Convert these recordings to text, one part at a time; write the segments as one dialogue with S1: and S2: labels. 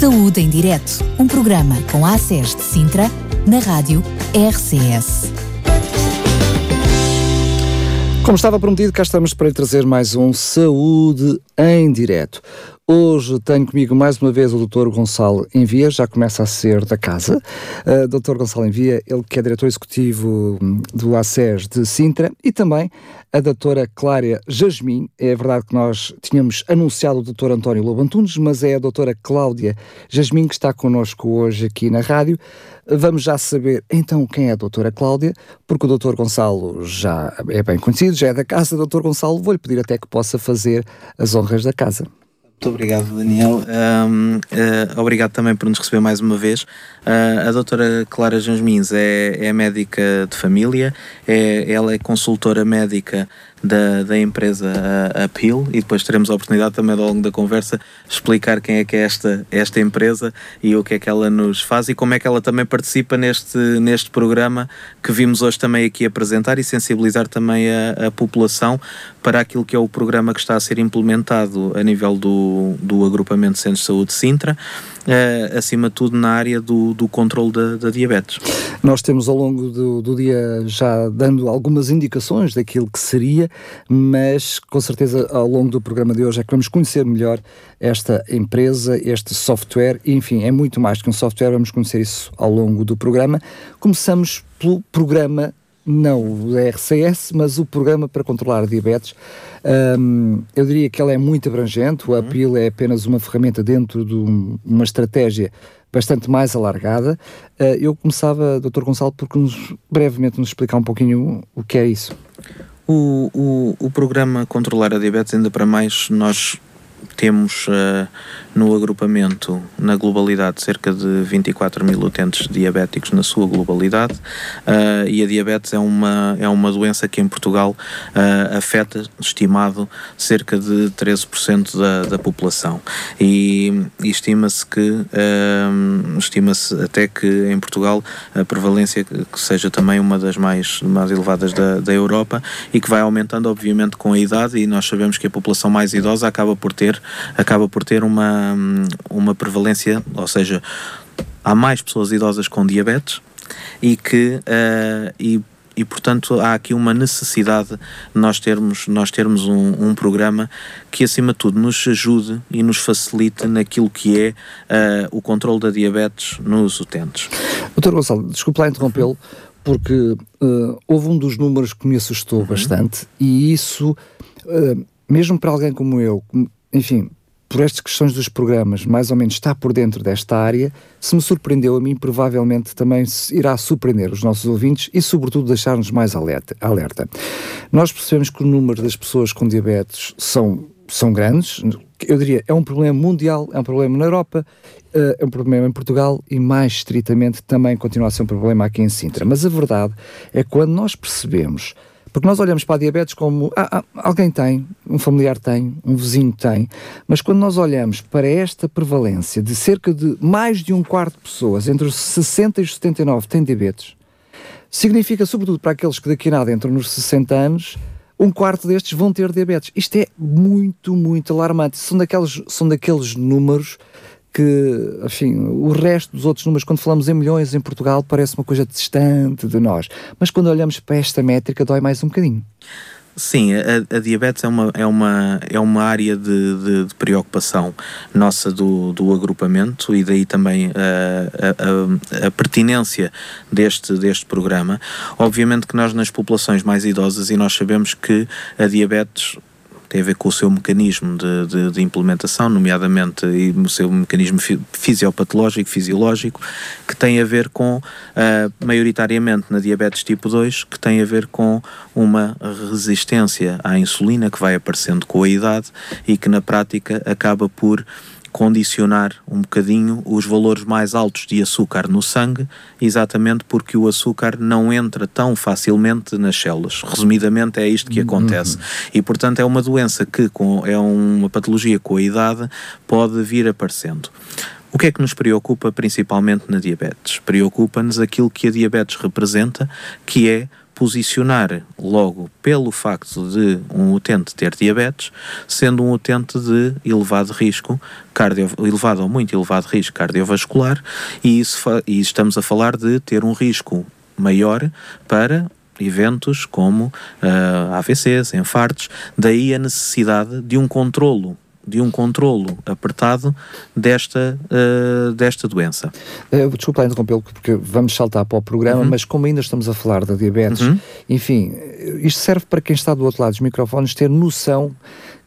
S1: Saúde em Direto, um programa com a ACES de Sintra, na rádio RCS.
S2: Como estava prometido, cá estamos para lhe trazer mais um Saúde em Direto. Hoje tenho comigo mais uma vez o Dr. Gonçalo Envia, já começa a ser da casa. Uh, Dr. Gonçalo Envia, ele que é diretor executivo do ACES de Sintra e também a doutora Clária Jasmin. É verdade que nós tínhamos anunciado o Dr. António Lobo Antunes, mas é a doutora Cláudia Jasmin que está connosco hoje aqui na rádio. Vamos já saber então quem é a doutora Cláudia, porque o Dr. Gonçalo já é bem conhecido, já é da casa. Doutor Gonçalo, vou-lhe pedir até que possa fazer as honras da casa.
S3: Muito obrigado, Daniel. Um, uh, obrigado também por nos receber mais uma vez. Uh, a doutora Clara Jasmins é, é médica de família, é, ela é consultora médica da, da empresa Appeal e depois teremos a oportunidade também ao longo da conversa explicar quem é que é esta, esta empresa e o que é que ela nos faz e como é que ela também participa neste, neste programa que vimos hoje também aqui apresentar e sensibilizar também a, a população para aquilo que é o programa que está a ser implementado a nível do, do agrupamento de Centros de Saúde Sintra uh, acima de tudo na área do, do controle da, da diabetes.
S2: Nós temos ao longo do, do, dia já dando algumas indicações daquilo que seria, mas com certeza ao longo do programa de hoje é que vamos conhecer melhor esta empresa, este software, enfim, é muito mais que um software, vamos conhecer isso ao longo do programa. Começamos pelo programa não o RCS, mas o programa para controlar a diabetes. Um, eu diria que ela é muito abrangente, o APIL é apenas uma ferramenta dentro de um, uma estratégia bastante mais alargada. Uh, eu começava, Dr. Gonçalo, por nos, brevemente nos explicar um pouquinho o que é isso.
S3: O, o, o programa Controlar a Diabetes, ainda para mais, nós temos uh, no agrupamento, na globalidade, cerca de 24 mil utentes diabéticos na sua globalidade, uh, e a diabetes é uma, é uma doença que em Portugal uh, afeta, estimado, cerca de 13% da, da população. E, e estima-se que, estima-se até que em Portugal a prevalência que seja também uma das mais, mais elevadas da, da Europa e que vai aumentando, obviamente, com a idade, e nós sabemos que a população mais idosa acaba por ter acaba por ter uma, uma prevalência, ou seja, há mais pessoas idosas com diabetes e que uh, e e portanto há aqui uma necessidade de nós termos, nós termos um, um, programa que acima de tudo nos ajude e nos facilite naquilo que é uh, o controle da diabetes nos utentes.
S2: Doutor Gonçalo, desculpe lá interrompê-lo, porque uh, houve um dos números que me assustou uhum. bastante e isso, mesmo para alguém como eu, enfim, por estas questões dos programas, mais ou menos está por dentro desta área, se me surpreendeu a mim, provavelmente também irá surpreender os nossos ouvintes e, sobretudo, deixar-nos mais alerta. Nós percebemos que o número das pessoas com diabetes são, são grandes, eu diria, é um problema mundial, é um problema na Europa, eh, é um problema em Portugal e, mais estritamente, também continua a ser um problema aqui em Sintra. Mas a verdade é que quando nós percebemos porque nós olhamos para a diabetes como ah, ah, alguém tem, um familiar tem, um vizinho tem, mas quando nós olhamos para esta prevalência de cerca de mais de um quarto de pessoas, entre os 60 e os 79, têm diabetes, significa, sobretudo para aqueles que daqui a nada entram nos 60 anos, um quarto destes vão ter diabetes. Isto é muito, muito alarmante. São daqueles, são daqueles números que, enfim, o resto dos outros números, quando falamos em milhões em Portugal, parece uma coisa distante de nós. Mas quando olhamos para esta métrica, dói mais um bocadinho.
S3: Sim, a, a, diabetes é uma, é uma, é uma área de, de, de preocupação nossa do, do agrupamento e daí também a, a, a, pertinência deste, deste programa. Obviamente que nós nas populações mais idosas, e nós sabemos que a diabetes tem a ver com o seu mecanismo de, de, de implementação, nomeadamente e o seu mecanismo fisiopatológico, fisiológico, que tem a ver com, uh, maioritariamente na diabetes tipo 2, que tem a ver com uma resistência à insulina que vai aparecendo com a idade e que na prática acaba por condicionar um bocadinho os valores mais altos de açúcar no sangue, exatamente porque o açúcar não entra tão facilmente nas células. Resumidamente, é isto que acontece. Uhum. E, portanto, é uma doença que, com, é uma patologia com a idade, pode vir aparecendo. O que é que nos preocupa principalmente na diabetes? Preocupa-nos aquilo que a diabetes representa, que é posicionar logo pelo facto de um utente ter diabetes, sendo um utente de elevado risco, cardio, elevado ou muito elevado risco cardiovascular, e, isso e estamos a falar de ter um risco maior para eventos como uh, eh, AVCs, infartos, daí a necessidade de um controlo de um controlo apertado desta, uh, desta doença.
S2: Uh, desculpa interrompê-lo, porque vamos saltar para o programa, uhum. mas como ainda estamos a falar da diabetes, uhum. enfim, isto serve para quem está do outro lado dos microfones ter noção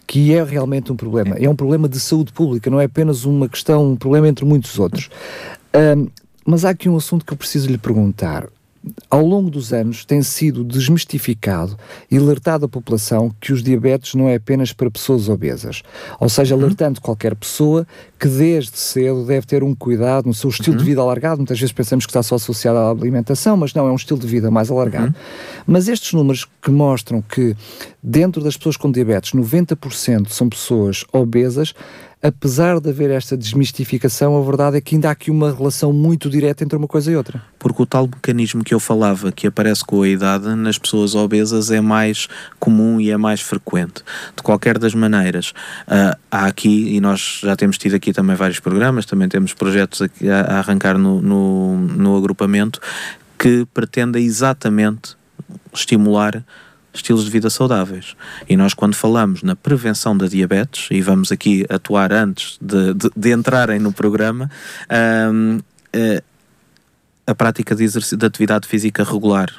S2: que é realmente um problema. É um problema de saúde pública, não é apenas uma questão, um problema entre muitos outros. Mas há aqui um assunto que eu preciso lhe perguntar ao longo dos anos tem sido desmistificado e alertado a população que os diabetes não é apenas para pessoas obesas. Ou seja, uhum. alertando qualquer pessoa que desde cedo deve ter um cuidado no seu estilo uhum. de vida alargado. Muitas vezes pensamos que está só associado à alimentação, mas não, é um estilo de vida mais alargado. Uhum. Mas estes números que mostram que dentro das pessoas com diabetes, 90% são pessoas obesas, apesar de haver esta desmistificação, a verdade é que ainda há aqui uma relação muito direta entre uma coisa e outra.
S3: Porque o tal mecanismo que eu falava, que aparece com a idade, nas pessoas obesas é mais comum e é mais frequente. De qualquer das maneiras, uh, há aqui, e nós já temos tido aqui também vários programas, também temos projetos a, a arrancar no, no, no agrupamento, que pretendem exatamente estimular estilos de vida saudáveis. E nós, quando falamos na prevenção da diabetes, e vamos aqui atuar antes de, de, de entrarem no programa, um, uh, a prática de, de, atividade física regular,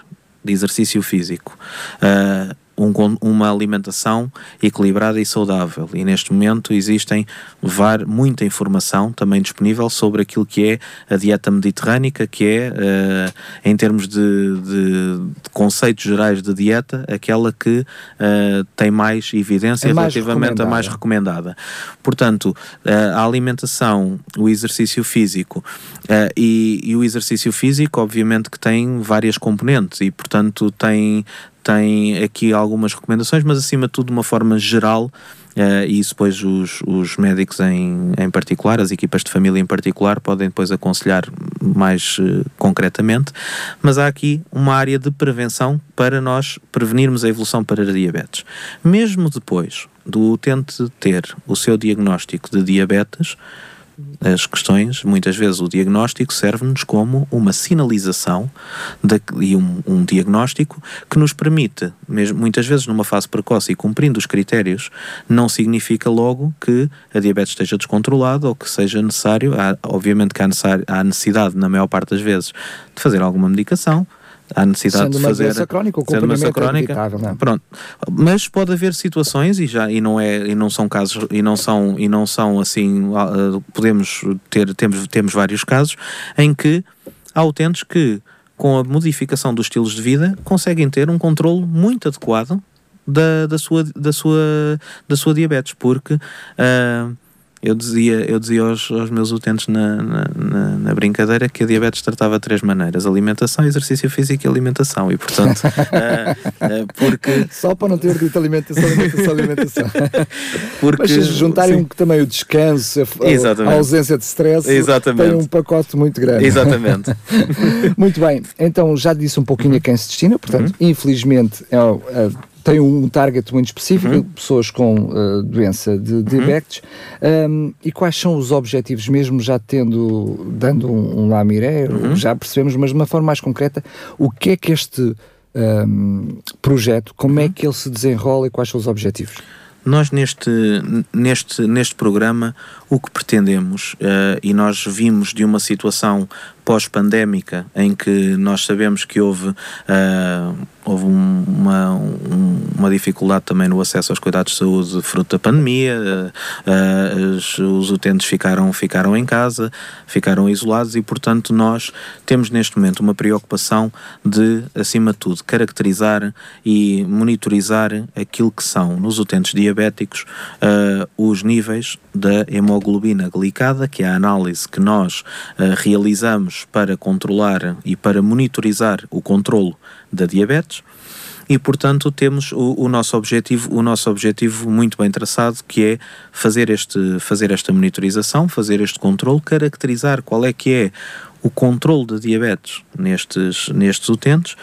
S3: de exercício físico. Uh, um, uma alimentação equilibrada e saudável. E neste momento existem var, muita informação também disponível sobre aquilo que é a dieta mediterrânica, que é, uh, em termos de, de, de, conceitos gerais de dieta, aquela que uh, tem mais evidência é relativamente a mais recomendada. Portanto, uh, a alimentação, o exercício físico e, e o exercício físico, obviamente que tem várias componentes e, portanto, tem tem aqui algumas recomendações, mas acima de tudo de uma forma geral, uh, e isso depois os, os médicos em, em particular, as equipas de família em particular, podem depois aconselhar mais uh, concretamente, mas há aqui uma área de prevenção para nós prevenirmos a evolução para diabetes. Mesmo depois do utente ter o seu diagnóstico de diabetes, as questões, muitas vezes o diagnóstico serve-nos como uma sinalização de, e um, um, diagnóstico que nos permite, mesmo, muitas vezes numa fase precoce e cumprindo os critérios, não significa logo que a diabetes esteja descontrolada ou que seja necessário, há, obviamente que há, necessidade, na maior parte das vezes, de fazer alguma medicação, há necessidade
S2: sendo
S3: de fazer
S2: doença crónica, o sendo uma crónica, não é?
S3: pronto. Mas pode haver situações e já e não é e não são casos e não são e não são assim uh, podemos ter temos temos vários casos em que há utentes que com a modificação dos estilos de vida conseguem ter um controle muito adequado da, da, sua, da, sua, da sua diabetes, porque uh, eu dizia, eu dizia aos, aos meus utentes na, na, na, brincadeira que a diabetes tratava de três maneiras: alimentação, exercício físico e alimentação. E portanto, uh, uh, porque.
S2: Só para não ter dito alimentação, alimentação, alimentação. porque, Mas se juntarem um, também o descanso, a, a, ausência de stress, Exatamente. tem um pacote muito grande.
S3: Exatamente.
S2: muito bem, então já disse um pouquinho a quem se destina, portanto, uhum. infelizmente é, é tem um target muito específico, uhum. pessoas com uh, doença de, uhum. diabetes. Um, e quais são os objetivos, mesmo já tendo, dando um, um lamiré, uhum. já percebemos, mas de uma forma mais concreta, o que é que este um, projeto, como é uhum. que ele se desenrola e quais são os objetivos?
S3: Nós neste, neste, neste programa o que pretendemos, uh, e nós vimos de uma situação pós-pandémica em que nós sabemos que houve, uh, houve um, uma, um, uma dificuldade também no acesso aos cuidados de saúde fruto da pandemia, uh, os, os, utentes ficaram, ficaram em casa, ficaram isolados e, portanto, nós temos neste momento uma preocupação de, acima de tudo, caracterizar e monitorizar aquilo que são, nos utentes diabéticos, uh, os níveis da hemoglobina glicada, que é a análise que nós realizamos para controlar e para monitorizar o controlo da diabetes e portanto temos o, o, nosso objetivo o nosso objetivo muito bem traçado que é fazer este fazer esta monitorização fazer este controle caracterizar qual é que é o controle da diabetes nestes nestes utentes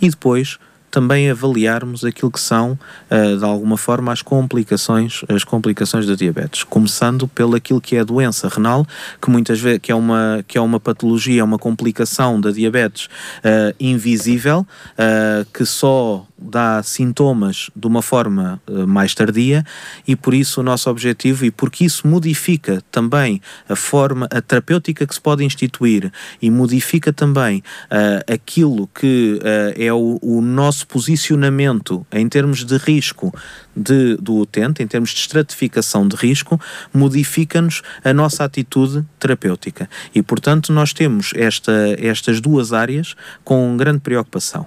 S3: e depois também avaliarmos aquilo que são, uh, de alguma forma, as complicações, as complicações da diabetes, começando pelo aquilo que é a doença renal, que muitas vezes que é uma, que é uma patologia, uma complicação da diabetes uh, invisível, uh, que só dá sintomas de uma forma mais tardia e por isso o nosso objetivo e porque isso modifica também a forma, a terapêutica que se pode instituir e modifica também uh, aquilo que uh, é o, o, nosso posicionamento em termos de risco de, do utente, em termos de estratificação de risco, modifica-nos a nossa atitude terapêutica. E, portanto, nós temos esta, estas duas áreas com grande preocupação.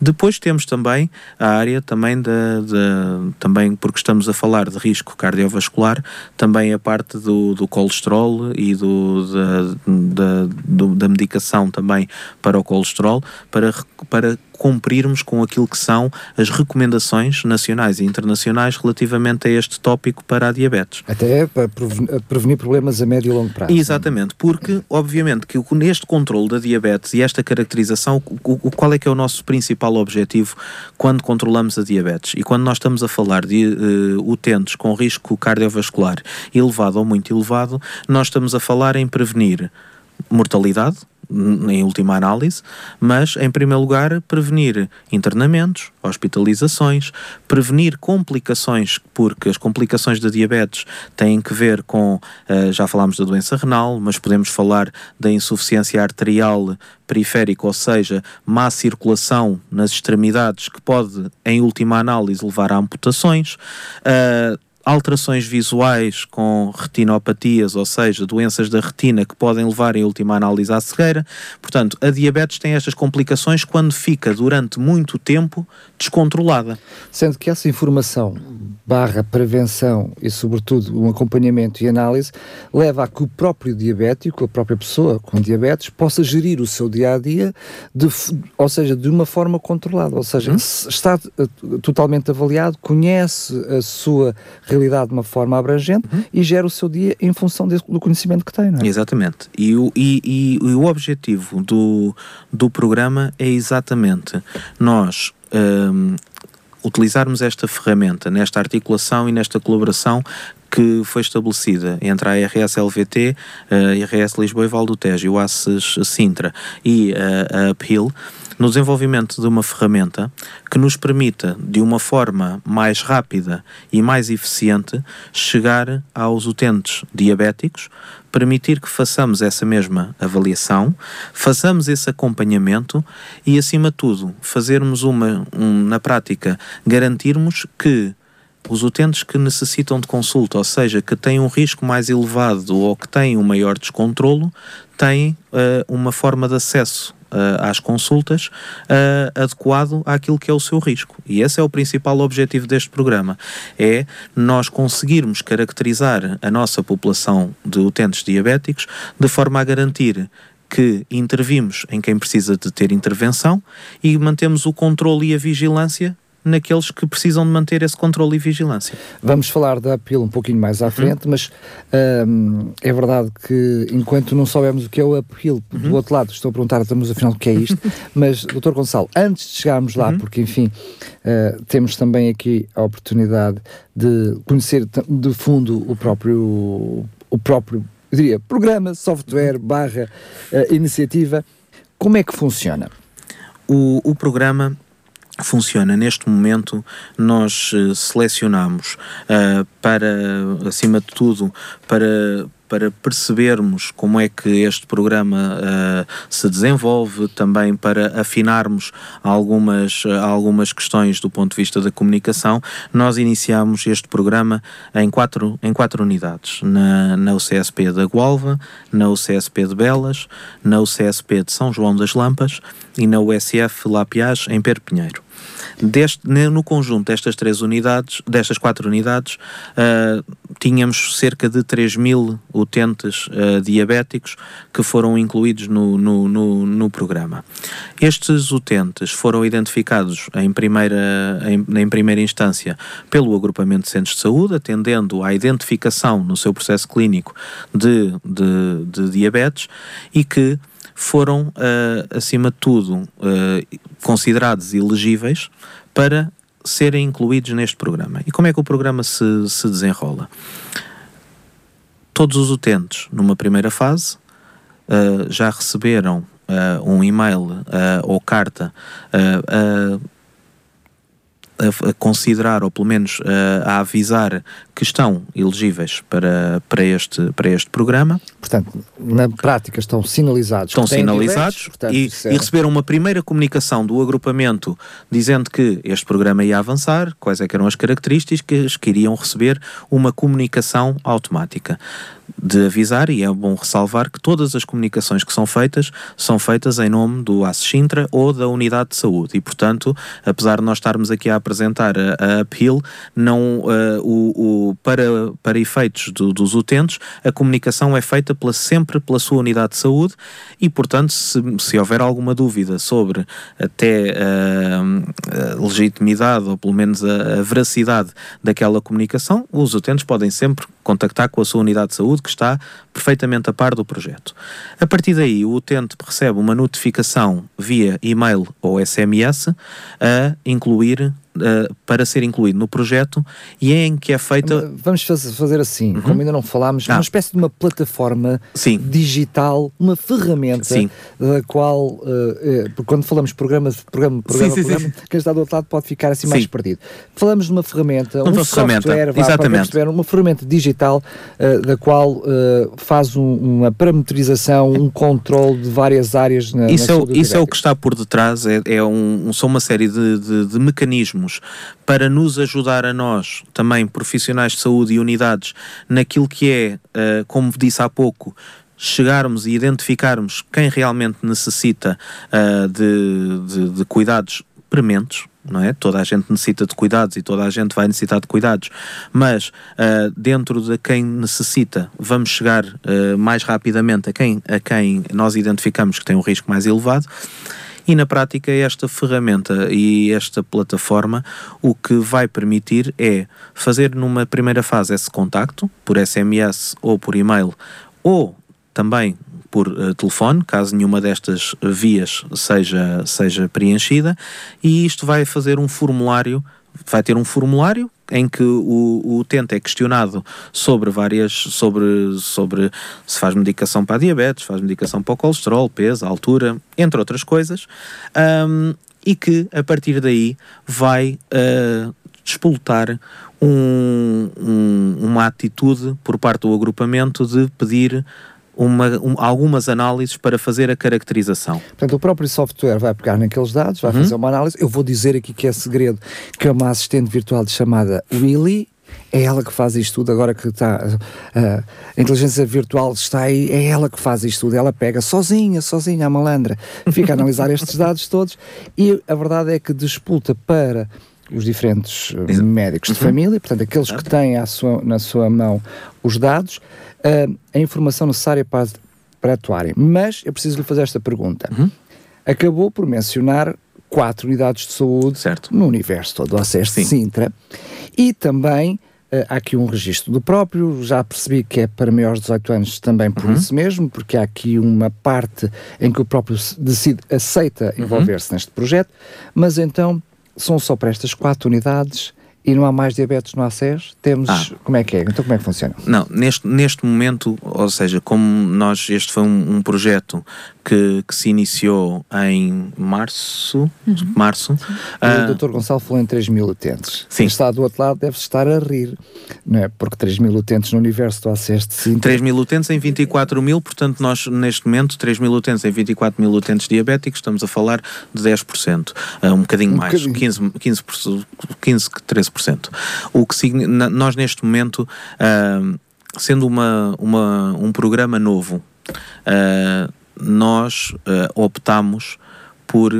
S3: Depois temos também a área também da, também porque estamos a falar de risco cardiovascular, também a parte do, do colesterol e do, da, da, do, da medicação também para o colesterol, para, para cumprirmos com aquilo que são as recomendações nacionais e internacionais relativamente a este tópico para a diabetes.
S2: Até para prevenir problemas a médio e longo prazo.
S3: Exatamente, porque obviamente que neste controle da diabetes e esta caracterização, o, qual é que é o nosso principal objetivo quando controlamos a diabetes? E quando nós estamos a falar de uh, utentes com risco cardiovascular elevado ou muito elevado, nós estamos a falar em prevenir mortalidade, em última análise, mas em primeiro lugar prevenir internamentos, hospitalizações, prevenir complicações, porque as complicações da diabetes têm que ver com, uh, já falámos da doença renal, mas podemos falar da insuficiência arterial periférica, ou seja, má circulação nas extremidades, que pode, em última análise, levar a amputações. Uh, alterações visuais com retinopatias, ou seja, doenças da retina que podem levar em última análise à cegueira. Portanto, a diabetes tem estas complicações quando fica durante muito tempo descontrolada.
S2: Sendo que essa informação barra prevenção e sobretudo um acompanhamento e análise leva a que o próprio diabético, a própria pessoa com diabetes, possa gerir o seu dia-a-dia, -dia ou seja, de uma forma controlada, ou seja, hum? está eh, totalmente avaliado, conhece a sua realidade realidade de uma forma abrangente uhum. e gera o seu dia em função desse, do conhecimento que tem, não é?
S3: Exatamente. E o, e, e, e o objetivo do, do programa é exatamente nós um, utilizarmos esta ferramenta nesta articulação e nesta colaboração que foi estabelecida entre a RS-LVT, a IRS Lisboa e Val do Tejo, o ACES Sintra e a, a Uphill, no desenvolvimento de uma ferramenta que nos permita, de uma forma mais rápida e mais eficiente, chegar aos utentes diabéticos, permitir que façamos essa mesma avaliação, façamos esse acompanhamento e, acima de tudo, fazermos uma, um, na prática, garantirmos que os utentes que necessitam de consulta, ou seja, que têm um risco mais elevado ou que têm um maior descontrolo, têm uh, uma forma de acesso às consultas uh, adequado àquilo que é o seu risco. E esse é o principal objetivo deste programa, é nós conseguirmos caracterizar a nossa população de utentes diabéticos de forma a garantir que intervimos em quem precisa de ter intervenção e mantemos o controle e a vigilância naqueles que precisam de manter esse controle e vigilância.
S2: Vamos falar da apelo um pouquinho mais à uhum. frente, uhum. mas um, é verdade que enquanto não soubermos o que é o apelo, uhum. do outro lado estou a perguntar, estamos afinal o que é isto, mas doutor Gonçalo, antes de chegarmos lá, uhum. porque enfim, uh, temos também aqui a oportunidade de conhecer de fundo o próprio, o próprio eu diria, programa, software, barra, uh, iniciativa, como é que funciona?
S3: O, o programa funciona neste momento nós uh, selecionamos uh, para acima de tudo para para percebermos como é que este programa uh, se desenvolve, também para afinarmos algumas, algumas questões do ponto de vista da comunicação, nós iniciamos este programa em quatro, em quatro unidades, na, na UCSP da Gualva, na UCSP de Belas, na UCSP de São João das Lampas e na USF Lapiage em Perpinheiro. Deste, no conjunto destas três unidades, destas quatro unidades, uh, tínhamos cerca de 3 mil utentes uh, diabéticos que foram incluídos no, no, no, no, programa. Estes utentes foram identificados em primeira, em, em primeira instância pelo agrupamento de centros de saúde, atendendo à identificação no seu processo clínico de, de, de diabetes e que foram, acima de tudo, considerados elegíveis para serem incluídos neste programa. E como é que o programa se, se desenrola? Todos os utentes, numa primeira fase, uh, já receberam uh, um e-mail uh, ou carta a, considerar, ou pelo menos a, a avisar que estão elegíveis para, para, este, para este programa.
S2: Portanto, na prática estão sinalizados.
S3: Estão sinalizados portanto, e, é... e, receberam uma primeira comunicação do agrupamento dizendo que este programa ia avançar, quais é eram as características que iriam receber uma comunicação automática de avisar, e é bom ressalvar que todas as comunicações que são feitas são feitas em nome do ASSINTRA ou da Unidade de Saúde e, portanto, apesar de nós estarmos aqui a apresentar a, a appeal, não, uh, o, o, para, para efeitos do, dos utentes, a comunicação é feita pela, sempre pela sua Unidade de Saúde e, portanto, se, se houver alguma dúvida sobre até uh, a legitimidade ou pelo menos a, a veracidade daquela comunicação, os utentes podem sempre contactar com a sua Unidade de Saúde que está perfeitamente a par do projeto. A partir daí, o utente recebe uma notificação via e-mail ou SMS a incluir uh, para ser incluído no projeto e é em que é feita.
S2: Vamos fazer assim, uhum. como ainda não falámos, ah. uma espécie de uma plataforma
S3: Sim.
S2: digital, uma ferramenta
S3: Sim.
S2: da qual, uh, uh, quando falamos programa, programa, programa, sim, programa, sim, sim. quem está do outro lado pode ficar assim mais perdido. Falamos de uma ferramenta, uma um ferramenta. software, vá, Exatamente. Perceber, uma ferramenta digital da qual faz um, uma parametrização, um controle de várias áreas na,
S3: isso,
S2: na
S3: é, isso é o que está por detrás, é, é um, são uma série de, de, de mecanismos para nos ajudar a nós, também profissionais de saúde e unidades, naquilo que é, uh, como disse há pouco, chegarmos e identificarmos quem realmente necessita uh, de, de, de, cuidados prementes, não é? Toda a gente necessita de cuidados e toda a gente vai necessitar de cuidados, mas uh, dentro de quem necessita, vamos chegar uh, mais rapidamente a quem, a quem nós identificamos que tem um risco mais elevado e na prática, esta ferramenta e esta plataforma o que vai permitir é fazer numa primeira fase esse contacto por SMS ou por e-mail ou também por uh, telefone, caso nenhuma destas vias seja, seja preenchida, e isto vai fazer um formulário, vai ter um formulário em que o, o utente é questionado sobre várias, sobre, sobre se faz medicação para diabetes, faz medicação para o colesterol, peso, altura, entre outras coisas, um, e que a partir daí vai uh, despoltar um, um, uma atitude por parte do agrupamento de pedir uma, um, algumas análises para fazer a caracterização.
S2: Portanto, o próprio software vai pegar naqueles dados, vai uhum. fazer uma análise. Eu vou dizer aqui que é segredo que é uma assistente virtual chamada Willy, é ela que faz isto tudo, agora que está uh, a inteligência virtual está aí, é ela que faz isto tudo, ela pega sozinha, sozinha, a malandra, fica a analisar estes dados todos e a verdade é que disputa para os diferentes uh, médicos de uhum. família, portanto, aqueles que têm sua, na sua mão os dados, uh, a informação necessária para, para atuarem. Mas eu preciso lhe fazer esta pergunta. Uhum. Acabou por mencionar quatro unidades de saúde
S3: certo.
S2: no universo todo, o acesso de Sintra, e também Uh, há aqui um registro do próprio, já percebi que é para maiores de 18 anos também por uhum. isso mesmo, porque há aqui uma parte em que o próprio decide, aceita uhum. envolver-se neste projeto, mas então são só para estas quatro unidades e não há mais diabetes no ACES? Temos. Ah. Como é que é? Então, como é que funciona?
S3: Não, neste, neste momento, ou seja, como nós, este foi um, um projeto que, que, se iniciou em março. Uhum. março
S2: uh, o Dr. Gonçalo falou em 3 mil utentes. Sim. Quem está do outro lado deve estar a rir, não é? Porque 3 mil utentes no universo do ACES de Sintra.
S3: 3 mil utentes em 24 mil, portanto, nós neste momento, 3 mil utentes em 24 mil utentes diabéticos, estamos a falar de 10%, uh, ah, um bocadinho um mais, bocadinho. 15, 15, 15, 13%. O que nós neste momento, uh, sendo uma, uma, um programa novo, uh, nós uh, optamos por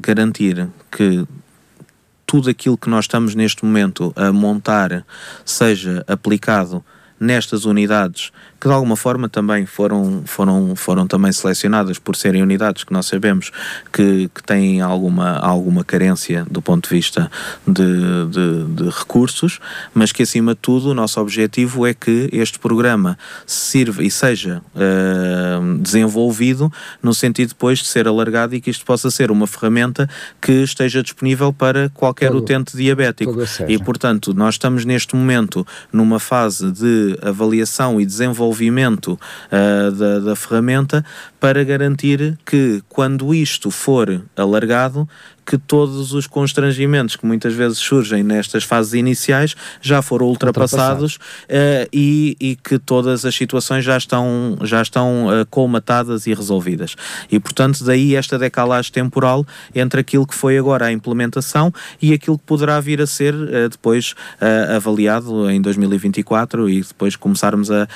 S3: garantir que tudo aquilo que nós estamos neste momento a montar seja aplicado nestas unidades que de alguma forma também foram, foram, foram também selecionadas por serem unidades que nós sabemos que, que têm alguma, alguma carência do ponto de vista de, de, de recursos, mas que acima de tudo o nosso objetivo é que este programa sirva e seja uh, desenvolvido no sentido depois de ser alargado e que isto possa ser uma ferramenta que esteja disponível para qualquer todo, utente diabético. E portanto, nós estamos neste momento numa fase de avaliação e desenvolvimento uh, da, da ferramenta para garantir que quando isto for alargado, que todos os constrangimentos que muitas vezes surgem nestas fases iniciais já foram ultrapassados uh, e, e, que todas as situações já estão, já estão uh, colmatadas e resolvidas. E, portanto, daí esta decalagem temporal entre aquilo que foi agora a implementação e aquilo que poderá vir a ser uh, depois avaliado em 2024 e depois começarmos a,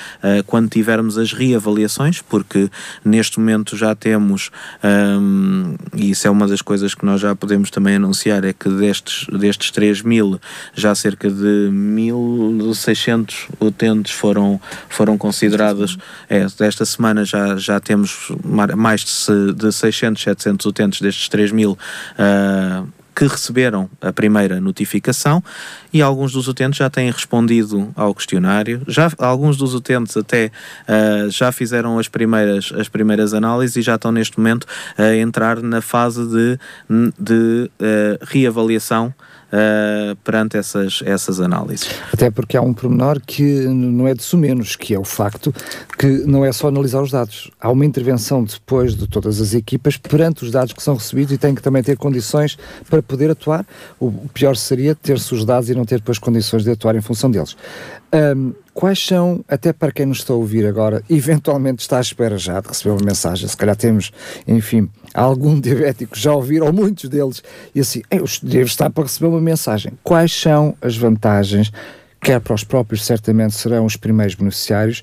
S3: quando tivermos as reavaliações, porque neste momento já temos, um, e isso é uma das coisas que nós já podemos também anunciar é que destes, destes 3 mil, já cerca de 1.600 utentes foram, foram considerados. É, desta semana já, já temos mais de, de 600, 700 utentes destes 3 mil. Uh, que receberam a primeira notificação e alguns dos utentes já têm respondido ao questionário. Já, alguns dos utentes até uh, já fizeram as primeiras, as primeiras análises e já estão neste momento a entrar na fase de, de uh, reavaliação uh, perante essas, essas análises.
S2: Até porque há um pormenor que não é de sumenos, que é o facto que não é só analisar os dados. Há uma intervenção depois de todas as equipas perante os dados que são recebidos e tem que também ter condições para poder atuar. O pior seria ter-se os dados e não ter depois condições de atuar em função deles. Um, quais são, até para quem nos está a ouvir agora, eventualmente está à espera já de receber uma mensagem, se calhar temos, enfim, algum diabético já ouvir, ou muitos deles, e assim, eu devo estar para receber uma mensagem. Quais são as vantagens, quer para os próprios, certamente serão os primeiros beneficiários,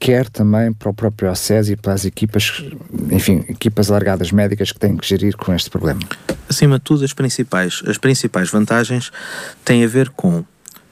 S2: quer também para o próprio ACES e para as equipas, enfim, equipas alargadas médicas que têm que gerir com este problema?
S3: Acima de tudo, as principais, as principais vantagens têm a ver com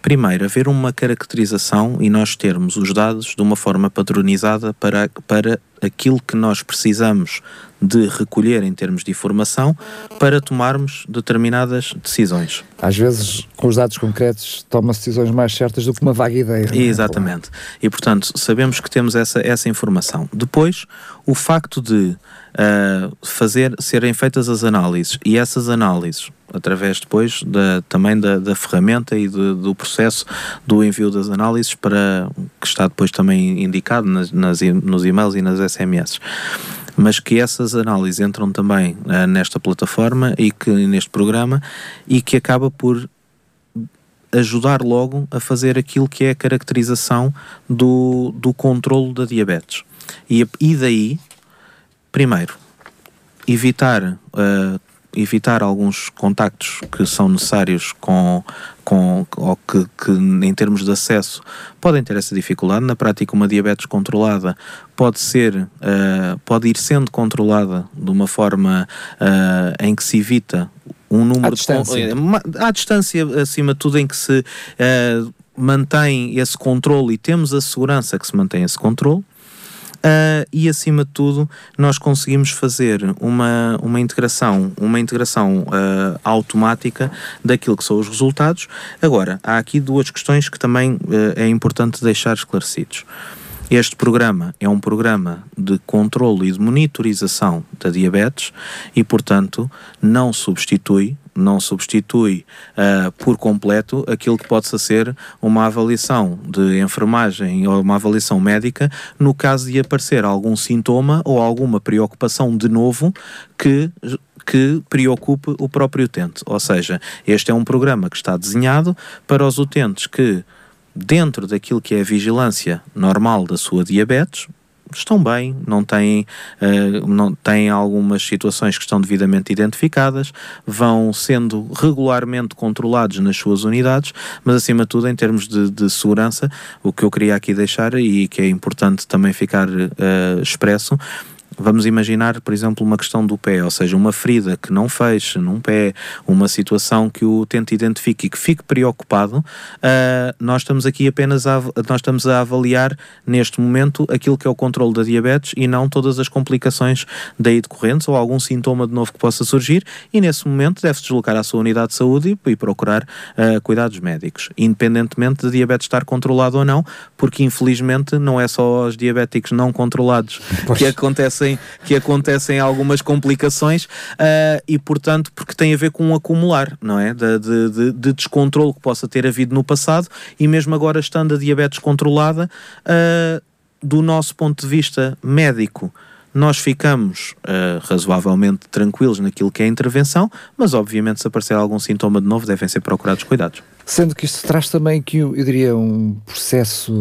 S3: Primeiro, haver uma caracterização e nós termos os dados de uma forma padronizada para, para aquilo que nós precisamos de recolher em termos de informação para tomarmos determinadas decisões.
S2: Às vezes, com os dados concretos, toma-se decisões mais certas do que uma vaga ideia.
S3: É? Exatamente. E, portanto, sabemos que temos essa, essa informação. Depois, o facto de uh, fazer, serem feitas as análises e essas análises através depois da, também da, da ferramenta e de, do processo do envio das análises para que está depois também indicado nas, nas nos e-mails e nas SMS mas que essas análises entram também uh, nesta plataforma e que neste programa e que acaba por ajudar logo a fazer aquilo que é a caracterização do, do controlo da diabetes. E, e daí, primeiro, evitar uh, evitar alguns contactos que são necessários com, com ou que, que, em termos de acesso podem ter essa dificuldade. Na prática, uma diabetes controlada pode ser, uh, pode ir sendo controlada de uma forma uh, em que se evita um número à
S2: distância.
S3: de à distância acima de tudo em que se uh, mantém esse controle e temos a segurança que se mantém esse controle Uh, e acima de tudo nós conseguimos fazer uma, uma integração, uma integração uh, automática daquilo que são os resultados. Agora, há aqui duas questões que também uh, é importante deixar esclarecidos. Este programa é um programa de controle e de monitorização da diabetes e, portanto, não substitui não substitui uh, por completo aquilo que possa ser uma avaliação de enfermagem ou uma avaliação médica no caso de aparecer algum sintoma ou alguma preocupação de novo que que preocupe o próprio utente. Ou seja, este é um programa que está desenhado para os utentes que dentro daquilo que é a vigilância normal da sua diabetes, estão bem, não têm, uh, não têm algumas situações que estão devidamente identificadas, vão sendo regularmente controlados nas suas unidades, mas acima de tudo, em termos de, de segurança, o que eu queria aqui deixar e que é importante também ficar uh, expresso Vamos imaginar, por exemplo, uma questão do pé, ou seja, uma ferida que não feche num pé, uma situação que o utente identifique e que fique preocupado, uh, nós estamos aqui apenas a, nós estamos a avaliar neste momento aquilo que é o controle da diabetes e não todas as complicações daí decorrentes ou algum sintoma de novo que possa surgir e nesse momento deve-se deslocar à sua unidade de saúde e, e procurar uh, cuidados médicos, independentemente de diabetes estar controlado ou não, porque infelizmente não é só os diabéticos não controlados pois. que acontecem acontecem, que acontecem algumas complicações uh, e, portanto, porque tem a ver com um acumular, não é? De, de, de, de descontrole que possa ter havido no passado e mesmo agora estando a diabetes controlada, uh, do nosso ponto de vista médico, nós ficamos uh, razoavelmente tranquilos naquilo que é a intervenção, mas obviamente se aparecer algum sintoma de novo devem ser procurados cuidados.
S2: Sendo que isto traz também aqui, eu diria, um processo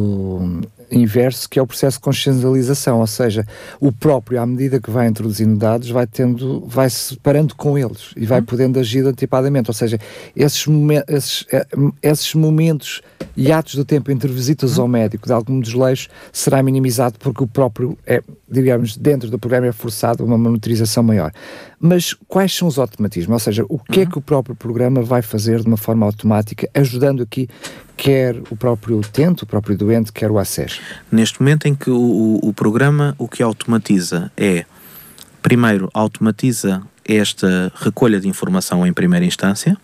S2: inverso, que é o processo de consciencialização, ou seja, o próprio, à medida que vai introduzindo dados, vai tendo, vai se parando com eles e vai uhum. podendo agir antecipadamente, ou seja, esses, momen esses, eh, esses momentos e atos do tempo entre visitas uhum. ao médico de algum desleixo será minimizado porque o próprio, é, digamos, dentro do programa é forçado uma monitorização maior. Mas quais são os automatismos? Ou seja, o que é uhum. é que o próprio programa vai fazer de uma forma automática, ajudando aqui quer o próprio utente, o próprio doente, quer o acesso?
S3: Neste momento em que o, o, programa o que automatiza é, primeiro, automatiza esta recolha de informação em primeira instância,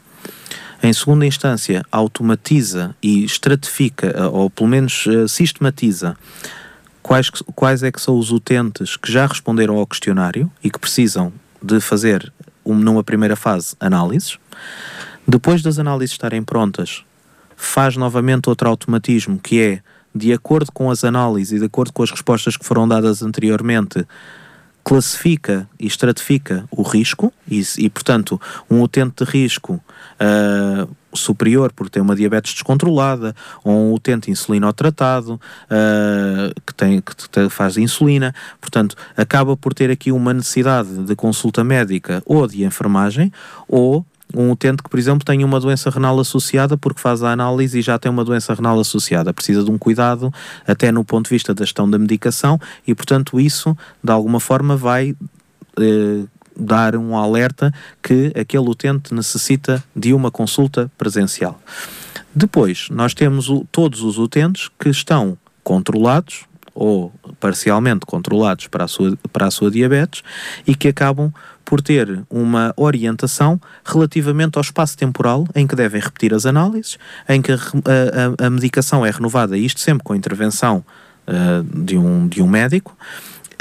S3: em segunda instância, automatiza e estratifica, ou pelo menos eh, sistematiza, quais, quais é que são os utentes que já responderam ao questionário e que precisam de fazer, numa primeira fase, análises. Depois das análises estarem prontas, faz novamente outro automatismo que é, de acordo com as análises e de acordo com as respostas que foram dadas anteriormente, classifica e estratifica o risco e, e portanto, um utente de risco uh, superior porque tem uma diabetes descontrolada ou um utente insulinotratado uh, que, tem, que faz insulina, portanto, acaba por ter aqui uma necessidade de consulta médica ou de enfermagem ou um utente que, por exemplo, tem uma doença renal associada porque faz a análise e já tem uma doença renal associada. Precisa de um cuidado até no ponto de vista da gestão da medicação e, portanto, isso de alguma forma vai eh, dar um alerta que aquele utente necessita de uma consulta presencial. Depois, nós temos o, todos os utentes que estão controlados ou parcialmente controlados para a, sua, para a sua diabetes e que acabam por ter uma orientação relativamente ao espaço temporal em que devem repetir as análises, em que a, a, a medicação é renovada, isto sempre com a intervenção uh, de, um, de um médico,